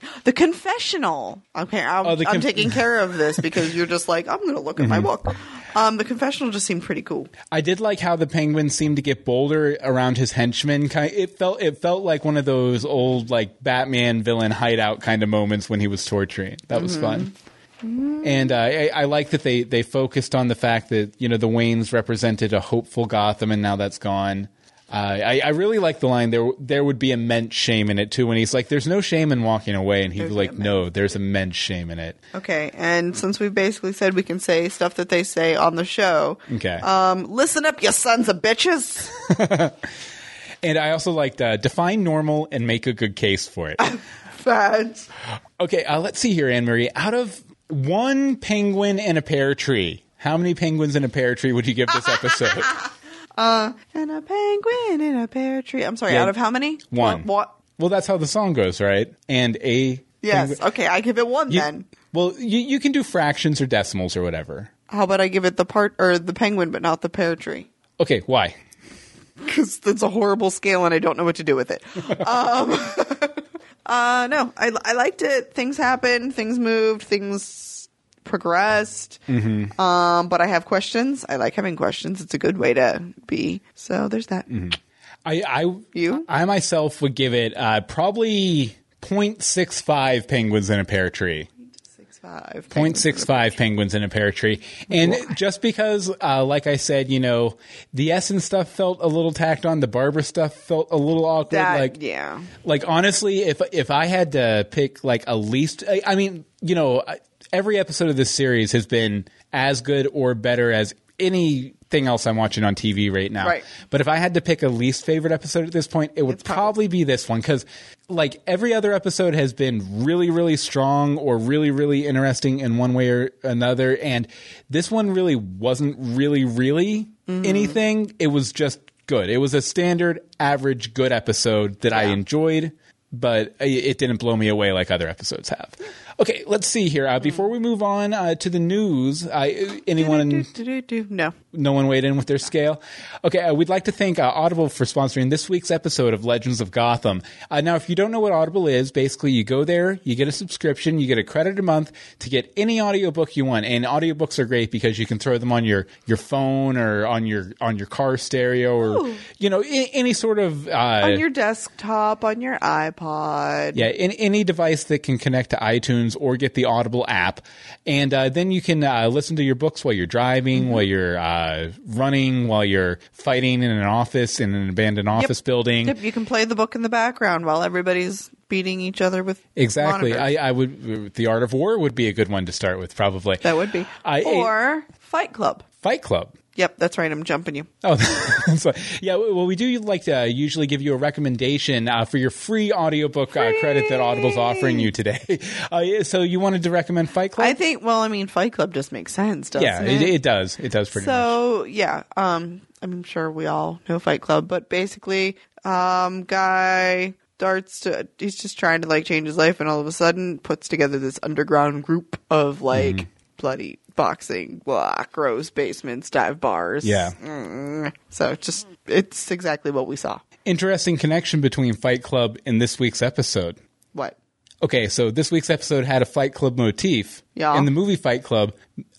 (gasps) The confessional. Okay, I'm, Oh, the I'm taking care of this because you're just like, I'm going to look at my Mm-hmm. book. Um, the confessional just seemed pretty cool. I did like how the penguin seemed to get bolder around his henchmen. Kind it felt it felt like one of those old like Batman villain hideout kind of moments when he was torturing. That was fun. And uh, I, I like that they, they focused on the fact that you know the Waynes represented a hopeful Gotham, and now that's gone. Uh, I, I really like the line there. There would be immense shame in it too. When he's like, "There's no shame in walking away," and he's There's like, no "No, there's immense shame in it." Okay, and since we've basically said we can say stuff that they say on the show, Okay. um, listen up, you sons of bitches. (laughs) and I also liked uh, define normal and make a good case for it. (laughs) Fads. Okay, uh, let's see here, Anne Marie. Out of one penguin and a pear tree, how many penguins and a pear tree would you give this (laughs) episode? And a penguin in a pear tree. I'm sorry, Yeah. out of how many? One. What? well, that's how the song goes, right? And a Yes. penguin- Okay, I give it one then. Well, you, you can do fractions or decimals or whatever. How about I give it the part or the penguin, but not the pear tree? Okay, why? (laughs) Because it's a horrible scale and I don't know what to do with it. (laughs) um, (laughs) uh, no, I, I liked it. Things happened, things moved, things progressed. Mm-hmm. Um, but I have questions. I like having questions. It's a good way to be. So there's that. I, I You? I myself would give it uh, probably 0.65 penguins in a pear tree. Six five. 0.65 penguins in a pear tree. And just because, uh, like I said, you know, the Essence stuff felt a little tacked on, the Barbara stuff felt a little awkward. That, like, yeah. like honestly, if if I had to pick like a least, I, I mean, you know, every episode of this series has been as good or better as anything else I'm watching on TV right now. Right. But if I had to pick a least favorite episode at this point, it would It's probably- be this one because, like, every other episode has been really, really strong or really, really interesting in one way or another, and this one really wasn't really, really Mm-hmm. anything. It was just good. It was a standard, average, good episode that I enjoyed, but it- it didn't blow me away like other episodes have. Okay, let's see here. Uh, before we move on uh, to the news, uh, anyone? No. no one weighed in with their scale. Okay, uh, we'd like to thank uh, Audible for sponsoring this week's episode of Legends of Gotham. Uh, now, if you don't know what Audible is, basically you go there, you get a subscription, you get a credit a month to get any audiobook you want. And audiobooks are great because you can throw them on your, your phone or on your on your car stereo or Ooh. you know I- any sort of uh, On your desktop, on your iPod. yeah, in, any device that can connect to iTunes or get the Audible app, and uh, then you can uh, listen to your books while you're driving, Mm-hmm. while you're uh, running, while you're fighting in an office in an abandoned office building. Yep, you can play the book in the background while everybody's beating each other with Exactly. I, I would. The Art of War would be a good one to start with, probably. that would be. I- or Fight Club. Fight Club. Yep, that's right. I'm jumping you. Oh, (laughs) so, yeah. Well, we do like to usually give you a recommendation uh, for your free audiobook uh, credit that Audible's offering you today. (laughs) Uh, so you wanted to recommend Fight Club? I think. Well, I mean, Fight Club just makes sense, doesn't yeah, it? it, it does. It does pretty much. so yeah, um, I'm sure we all know Fight Club, but basically, um, guy starts to he's just trying to like change his life, and all of a sudden puts together this underground group of like Mm-hmm. bloody boxing, blah, gross basements, dive bars. Yeah. Mm. So just it's exactly what we saw. Interesting connection between Fight Club and this week's episode. What? Okay, so this week's episode had a Fight Club motif. Yeah. In the movie Fight Club,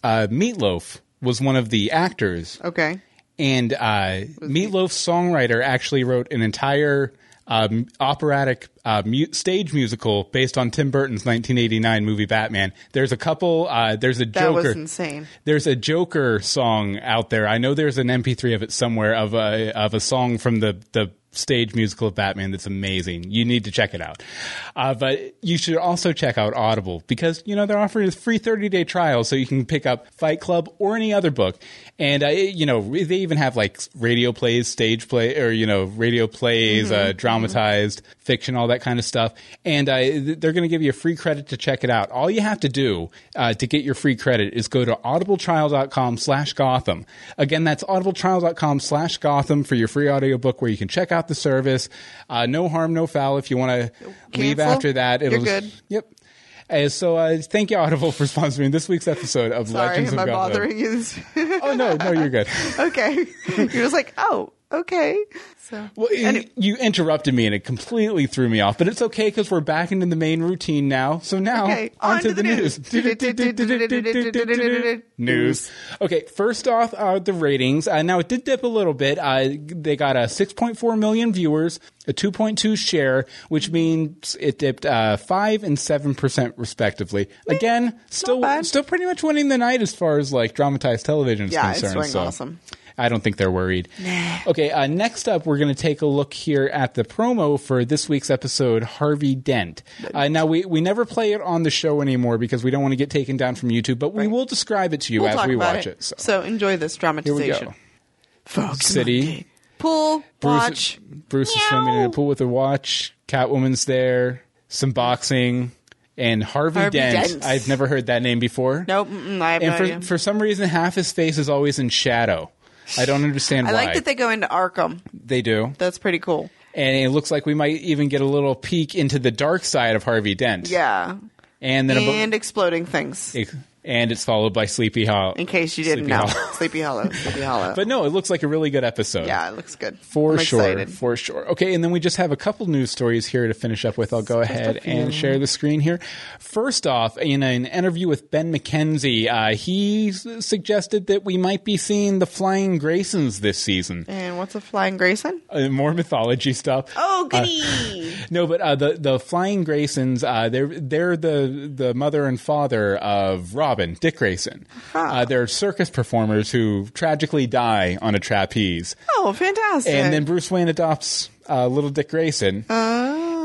uh, Meatloaf was one of the actors. Okay. And uh, Meatloaf's songwriter actually wrote an entire um, operatic uh, mu- stage musical based on Tim Burton's 1989 movie Batman. There's a couple. Uh, there's a That Joker. was insane. There's a Joker song out there. I know there's an MP3 of it somewhere of a of a song from the the stage musical of Batman that's amazing. You need to check it out. Uh, but you should also check out Audible because you know they're offering a free 30 day trial, so you can pick up Fight Club or any other book. And uh, you know they even have like radio plays, stage play, or you know radio plays, uh, dramatized fiction, all that kind of stuff. And uh, they're going to give you a free credit to check it out. All you have to do uh, to get your free credit is go to audibletrial.com slash Gotham. Again, that's audibletrial.com slash Gotham for your free audiobook where you can check out the service. Uh, no harm, no foul. If you want to leave after that, You're it'll, good. Yep. Uh, so uh, thank you, Audible, for sponsoring this week's episode of Sorry, Legends am of I bothering you? Oh no, no, you're good. (laughs) okay. You're just like, oh, okay. So Well, Any- you interrupted me and it completely threw me off, but it's okay because we're back into the main routine now. So now Okay, on, on to to the, the news. news. Okay, first off, uh, the ratings. Uh, now it did dip a little bit. Uh, they got a 6.4 million viewers, a 2.2 share, which means it dipped uh, five and seven percent respectively. Again, still still pretty much winning the night as far as like dramatized television is Yeah, it's concerned. doing so. awesome. I don't think they're worried. Okay, uh, next up, we're going to take a look here at the promo for this week's episode, Harvey Dent. Uh, now, we, we never play it on the show anymore because we don't want to get taken down from YouTube, but we will describe it to you we'll as we watch it. it. So. So enjoy this dramatization. Folks, City. pool, Bruce, watch. Bruce is swimming in a pool with a watch. Catwoman's there. Some boxing. And Harvey, Harvey Dent. Dent. I've never heard that name before. Nope, I have And no for, idea. for some reason, half his face is always in shadow. I don't understand I why. like that they go into Arkham. they do. That's pretty cool. and it looks like we might even get a little peek into the dark side of Harvey Dent. Yeah. and then And exploding things. And it's followed by Sleepy Hollow. In case you didn't Sleepy know. Hollow. Sleepy Hollow. Sleepy Hollow. (laughs) But no, it looks like a really good episode. yeah, it looks good. For I'm sure, excited. for sure. Okay, and then we just have a couple news stories here to finish up with. I'll go ahead and share the screen here. First off, in an interview with Ben McKenzie, uh, he s- suggested that we might be seeing the Flying Graysons this season. And what's a flying Grayson? Uh, more mythology stuff. Oh, goody! (laughs) No, but uh, the the Flying Graysons, uh, they're they're the the mother and father of Robin, Dick Grayson. Uh, they're circus performers who tragically die on a trapeze, oh, fantastic! and then Bruce Wayne adopts uh, little Dick Grayson.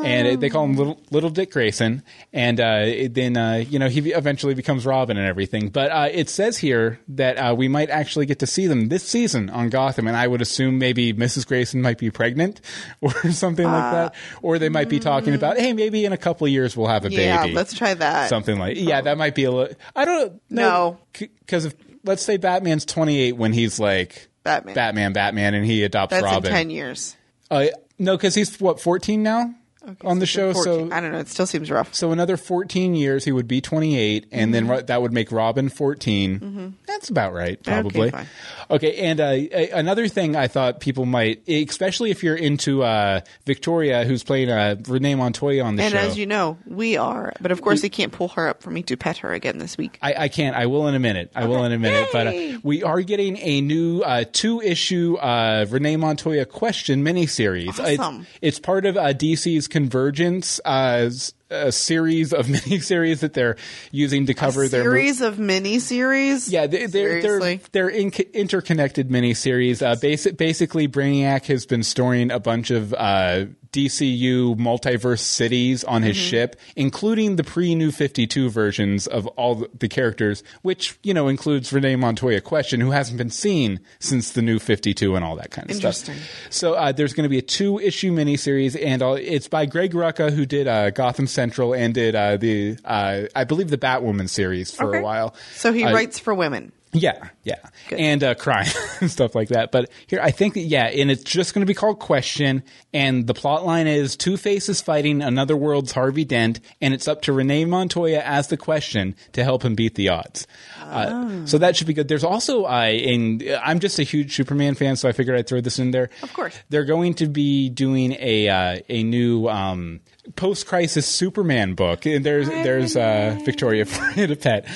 And it, they call him little, little Dick Grayson, and uh, it, then uh, you know he eventually becomes Robin and everything. But uh, it says here that uh, we might actually get to see them this season on Gotham, and I would assume maybe Mrs. Grayson might be pregnant (laughs) or something like that, or they might be talking about, hey, maybe in a couple of years we'll have a yeah, baby. let's try that. something like yeah, that might be a little. I don't know. No. because if let's say Batman's twenty eight when he's like Batman. Batman, Batman, and he adopts That's Robin. in ten years. Uh, no, because he's what fourteen now on the show. 14. So I don't know. It still seems rough. so another fourteen years, he would be twenty eight, and then that would make Robin 14 That's about right, probably. fine. Okay, and uh, a- another thing I thought people might, especially if you're into uh, Victoria, who's playing uh, Renee Montoya on the And show. And as you know, we are. But of course, they can't pull her up for me to pet her again this week. I, I can't. I will in a minute. I will in a minute. But Yay! uh, we are getting a new uh, two issue uh, Renee Montoya question miniseries. Awesome. It's, it's part of uh, DC's Convergence. Uh, a series of (laughs) miniseries that they're using to cover their mo- Series of mini series. yeah, they, they're Seriously? they're they're in, interconnected miniseries. Uh, basic, basically, Brainiac has been storing a bunch of uh, DCU multiverse cities on his ship, including the pre New Fifty Two versions of all the- characters, which you know includes Renee Montoya Question, who hasn't been seen since the New Fifty Two and all that kind of stuff. Interesting. stuff. So uh, there's going to be a two issue miniseries, and all, it's by Greg Rucka, who did uh, Gotham Central and did uh, the uh, I believe the Batwoman series for Okay. a while. So he Uh, writes for women. Yeah, yeah, Good. and uh, crime (laughs) and stuff like that. But here, I think that yeah, and it's just going to be called Question, and the plot line is Two Faces fighting another world's Harvey Dent, and it's up to Renee Montoya as the Question to help him beat the odds. Uh, so that should be good. There's also uh, in I'm just a huge Superman fan, so I figured I'd throw this in there. Of course. they're going to be doing a uh, a new um, post crisis Superman book. And there's there's uh, Victoria for it a pet,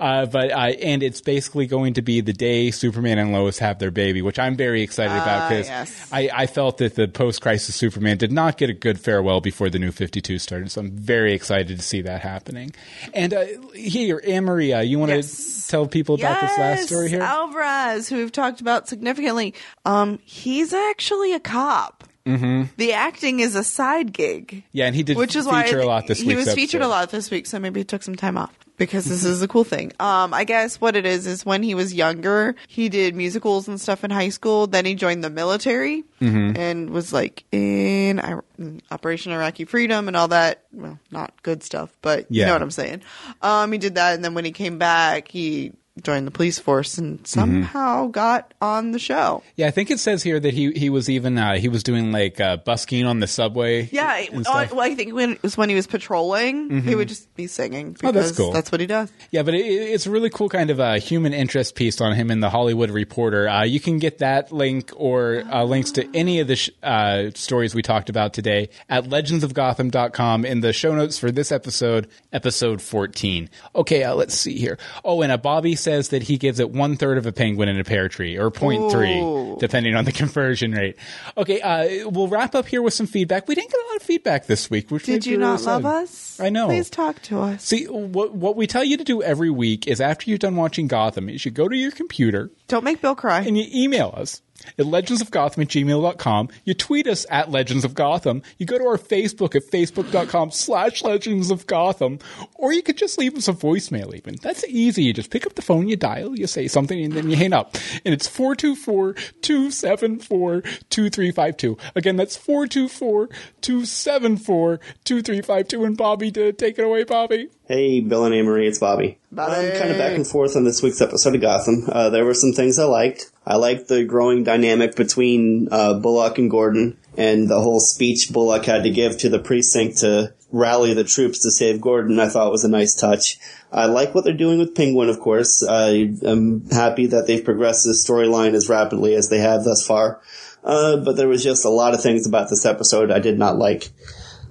uh, but uh, and it's basically going to be the day Superman and Lois have their baby, which I'm very excited about Ah, because yes. I, I felt that the post crisis Superman did not get a good farewell before the new 52 started. So I'm very excited to see that happening. And uh, here, Anne Marie, you want to Yes. tell people about this last story here? Alvarez, who we've talked about significantly, um, he's actually a cop. Mm-hmm. The acting is a side gig. Yeah, and he did which is feature why a lot this week. he was featured a lot this week, so maybe he took some time off because this is a cool thing. Um, I guess what it is is when he was younger, he did musicals and stuff in high school. Then he joined the military Mm-hmm. and was like in in Operation Iraqi Freedom and all that. Well, not good stuff, but you know what I'm saying. Um, he did that, and then when he came back, he joined the police force Mm-hmm. and somehow got on the show. Yeah, I think it says here that he he was even uh, he was doing like uh, busking on the subway. Yeah, Mm-hmm. well, I think when it was when he was patrolling, he would just be singing. Oh, that's cool. That's what he does. Yeah, but it, it's a really cool kind of a human interest piece on him in the Hollywood Reporter. Uh, you can get that link or uh, links to any of the sh- uh, stories we talked about today at legendsofgotham.com in the show notes for this episode, episode 14. Okay, uh, let's see here. Oh, and a Bobby says that he gives it one third of a penguin in a pear tree, or 0.3, Ooh. depending on the (laughs) conversion rate. Okay, uh, we'll wrap up here with some feedback. We didn't get a lot of feedback this week. Which Did you really not love sad. us? I know. Please talk to us. See, what what we tell you to do every week is after you're done watching Gotham, is you go to your computer Don't make Bill cry. and you email us at legendsofgotham at gmail.com. You tweet us at Legends of Gotham. You go to our Facebook at facebook.com slash Legends of Gotham. Or you could just leave us a voicemail even. That's easy. You just pick up the phone, you dial, you say something, and then you hang up. And it's 424-274-2352. Again, that's 424-274-2352. And Bobby did. Take it away, Bobby. Hey, Bill and Amory, it's Bobby. Bobby. I'm kind of back and forth on this week's episode of Gotham. Uh, there were some things I liked. I liked the growing dynamic between uh, Bullock and Gordon, and the whole speech Bullock had to give to the precinct to rally the troops to save Gordon. I thought was a nice touch. I like what they're doing with Penguin, of course. I am happy that they've progressed this storyline as rapidly as they have thus far. Uh, but there was just a lot of things about this episode I did not like.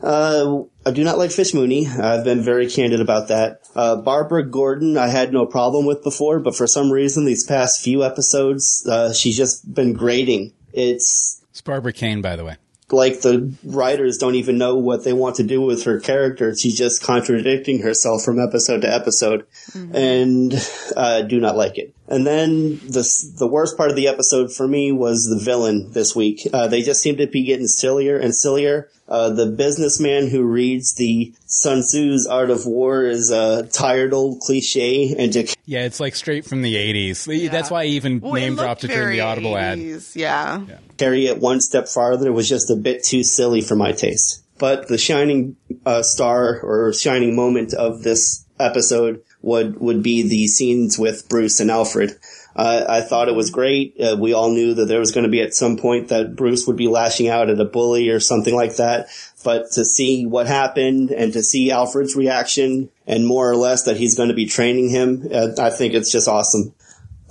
Uh, I do not like Fish Mooney. I've been very candid about that. Uh, Barbara Gordon, I had no problem with before, but for some reason, these past few episodes, uh, she's just been grating. It's It's Barbara Kane, by the way. like the writers don't even know what they want to do with her character. She's just contradicting herself from episode to episode, and uh, do not like it. And then the the worst part of the episode for me was the villain this week. Uh, they just seem to be getting sillier and sillier. Uh, the businessman who reads the Sun Tzu's Art of War is a tired old cliche, and to Yeah, it's like straight from the 80s. That's why I even Well, name looked dropped it during the Audible ad. 80s, Yeah. carry it one step farther was just a bit too silly for my taste. But the shining uh, star or shining moment of this episode would would be the scenes with Bruce and Alfred. Uh, I thought it was great. Uh, we all knew that there was going to be at some point that Bruce would be lashing out at a bully or something like that. But to see what happened and to see Alfred's reaction and more or less that he's going to be training him, uh, I think it's just awesome.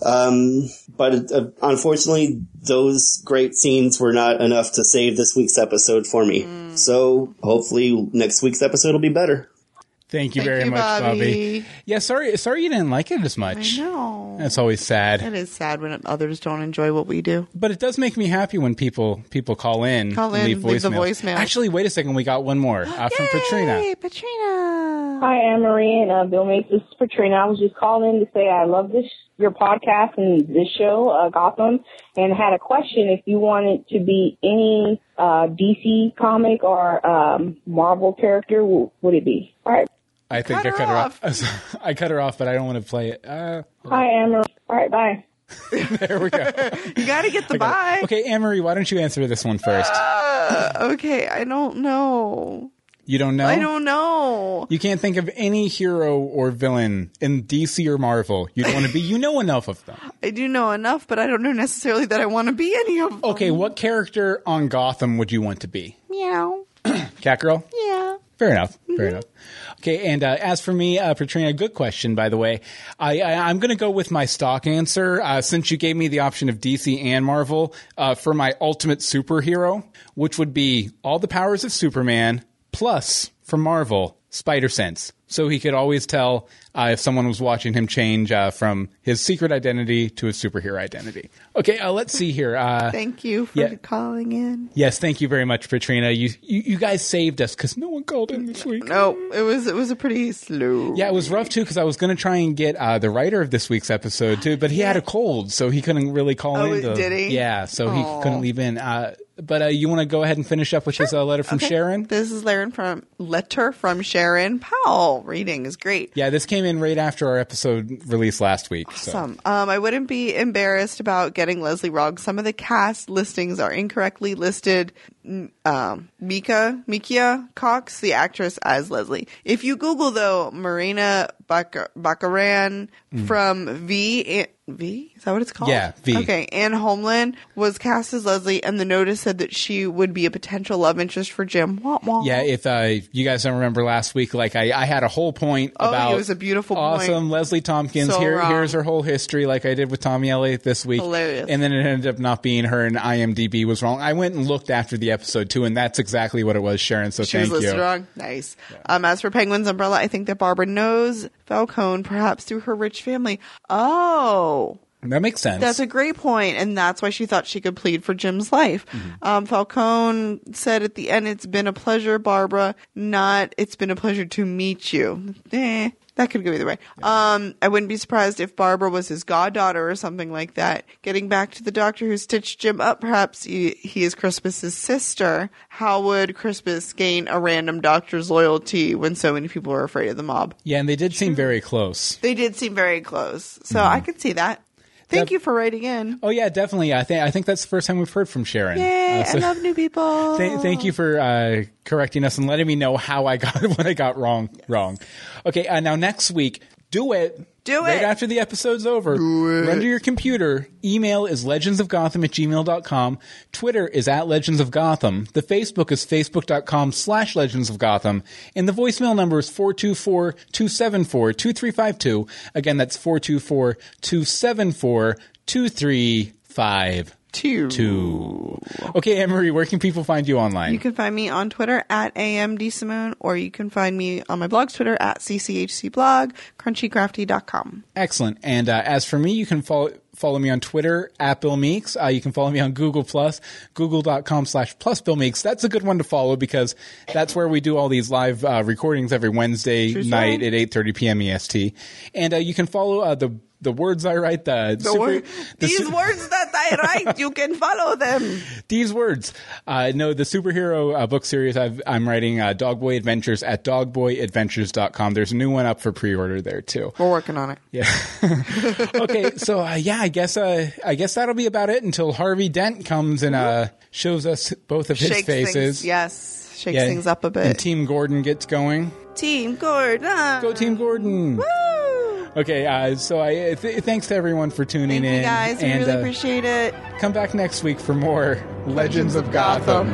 Um, but uh, unfortunately, those great scenes were not enough to save this week's episode for me. So hopefully next week's episode will be better. Thank you Thank very you, much, Bobby. Bobby. Yeah, sorry, sorry you didn't like it as much. I know. That's always sad. It is sad when others don't enjoy what we do. But it does make me happy when people people call in, Call and in, leave leave the voicemail. Actually, wait a second, we got one more uh, from Katrina. Hey, Patrina. Hi, Anne Marie and uh, Bill Meeks. This is Katrina. I was just calling to say I love this your podcast and this show, uh, Gotham, and had a question. If you wanted to be any uh, DC comic or um, Marvel character, wh- would it be? All right. I think Cut I her cut her off. (laughs) I cut her off, but I don't want to play it. Uh, Hi, Anne Marie. All right, bye. (laughs) there we go. You got to get the buy. Okay, Anne Marie, why don't you answer this one first? Uh, okay, I don't know. You don't know? I don't know. You can't think of any hero or villain in DC or Marvel you don't want to be. You know enough of them. I do know enough, but I don't know necessarily that I want to be any of them. Okay, what character on Gotham would you want to be? Meow. (clears throat) Catgirl? Yeah. Fair enough. Mm-hmm. Fair enough. Okay, and uh, as for me, uh, Katrina, good question, by the way. I, I, I'm going to go with my stock answer uh, since you gave me the option of DC and Marvel uh, for my ultimate superhero, which would be all the powers of Superman Plus, from Marvel, Spider Sense. So he could always tell uh, if someone was watching him change uh, from his secret identity to his superhero identity. Okay, uh, let's see here. Uh, Thank you for Yeah. calling in. yes, thank you very much, Katrina. You you, you guys saved us because no one called in this week. No, it was it was a pretty slow. Yeah, it was rough too because I was going to try and get uh, the writer of this week's episode too, but he had a cold, so he couldn't really call Oh, in. to- did he? Yeah, so Aw. he couldn't leave in. But uh, you want to go ahead and finish up with this uh, letter from Sharon? This is Laren from letter from Sharon Powell. Reading is great. Yeah, this came in right after our episode released last week. So. Awesome. Um, I wouldn't be embarrassed about getting Leslie wrong. Some of the cast listings are incorrectly listed. Um, Mika Mikia Cox, the actress, as Leslie. If you Google though, Marina Bak- Baccarin from V. V is that what it's called? Yeah, V. Okay, Anne Homeland was cast as Leslie, and the notice said that she would be a potential love interest for Jim. Wah, wah. Yeah, if uh, you guys don't remember last week, like I, I had a whole point Oh, about it was a beautiful point. awesome Leslie Thompkins. So Here, wrong. here's her whole history, like I did with Tommy Elliot this week. Hilarious. And then it ended up not being her, and IMDb was wrong. I went and looked after the episode two, and that's exactly what it was, Sharon. So She thank was listed you. wrong. Nice. Um, as for Penguin's umbrella, I think that Barbara knows Falcone, perhaps through her rich family. Oh, That makes sense. that's a great point, and that's why she thought she could plead for Jim's life. Mm-hmm. Um, Falcone said at the end, "It's been a pleasure, Barbara. Not, it's been a pleasure to meet you." Eh. That could go either way. Um, I wouldn't be surprised if Barbara was his goddaughter or something like that. Getting back to the doctor who stitched Jim up, perhaps he, he is Crispus's sister. How would Crispus gain a random doctor's loyalty when so many people are afraid of the mob? yeah, and they did seem very close. They did seem very close, so I could see that. Thank you for writing in. Oh yeah, definitely. I think I think that's the first time we've heard from Sharon. Yay! Uh, so- I love new people. (laughs) Th- thank you for uh, correcting us and letting me know how I got (laughs) what I got wrong. Wrong. Okay. Uh, now next week, do it. Do it. right after the episode's over. Do it. Run to your computer. Email is legendsofgotham at gmail.com. Twitter is at Legends of Gotham. The Facebook is facebook.com slash Legends of Gotham. And the voicemail number is 424-274-2352. Again, that's 424-274-2352. Two. Okay, Anne-Marie, where can people find you online? You can find me on Twitter at amdsimone, or you can find me on my blog's Twitter at cchcblog, crunchycrafty.com. Excellent. And uh, as for me, you can follow follow me on Twitter at Bill Meeks. Uh, you can follow me on Google Plus, google.com slash plus Bill Meeks. That's a good one to follow because that's where we do all these live uh, recordings every Wednesday True night story. at 8.30 p.m. EST. And uh, you can follow uh, the the words I write, the, The super- word, the these su- words that I write, you can follow them. (laughs) these words. Uh, no, the superhero uh, book series I've, I'm writing, uh, Dogboy Adventures at dogboyadventures.com. There's a new one up for pre-order there too. We're working on it. Yeah. (laughs) okay, so uh, yeah, I guess uh, I guess that'll be about it until Harvey Dent comes and uh, shows us both of his Shakes faces. things, yes, shakes Yeah, things up a bit. And Team Gordon gets going. Team Gordon. Go Team Gordon. Woo! Okay, uh, so I th- thanks to everyone for tuning Thank in. you guys. We and really uh, appreciate it. come back next week for more Legends, of Gotham.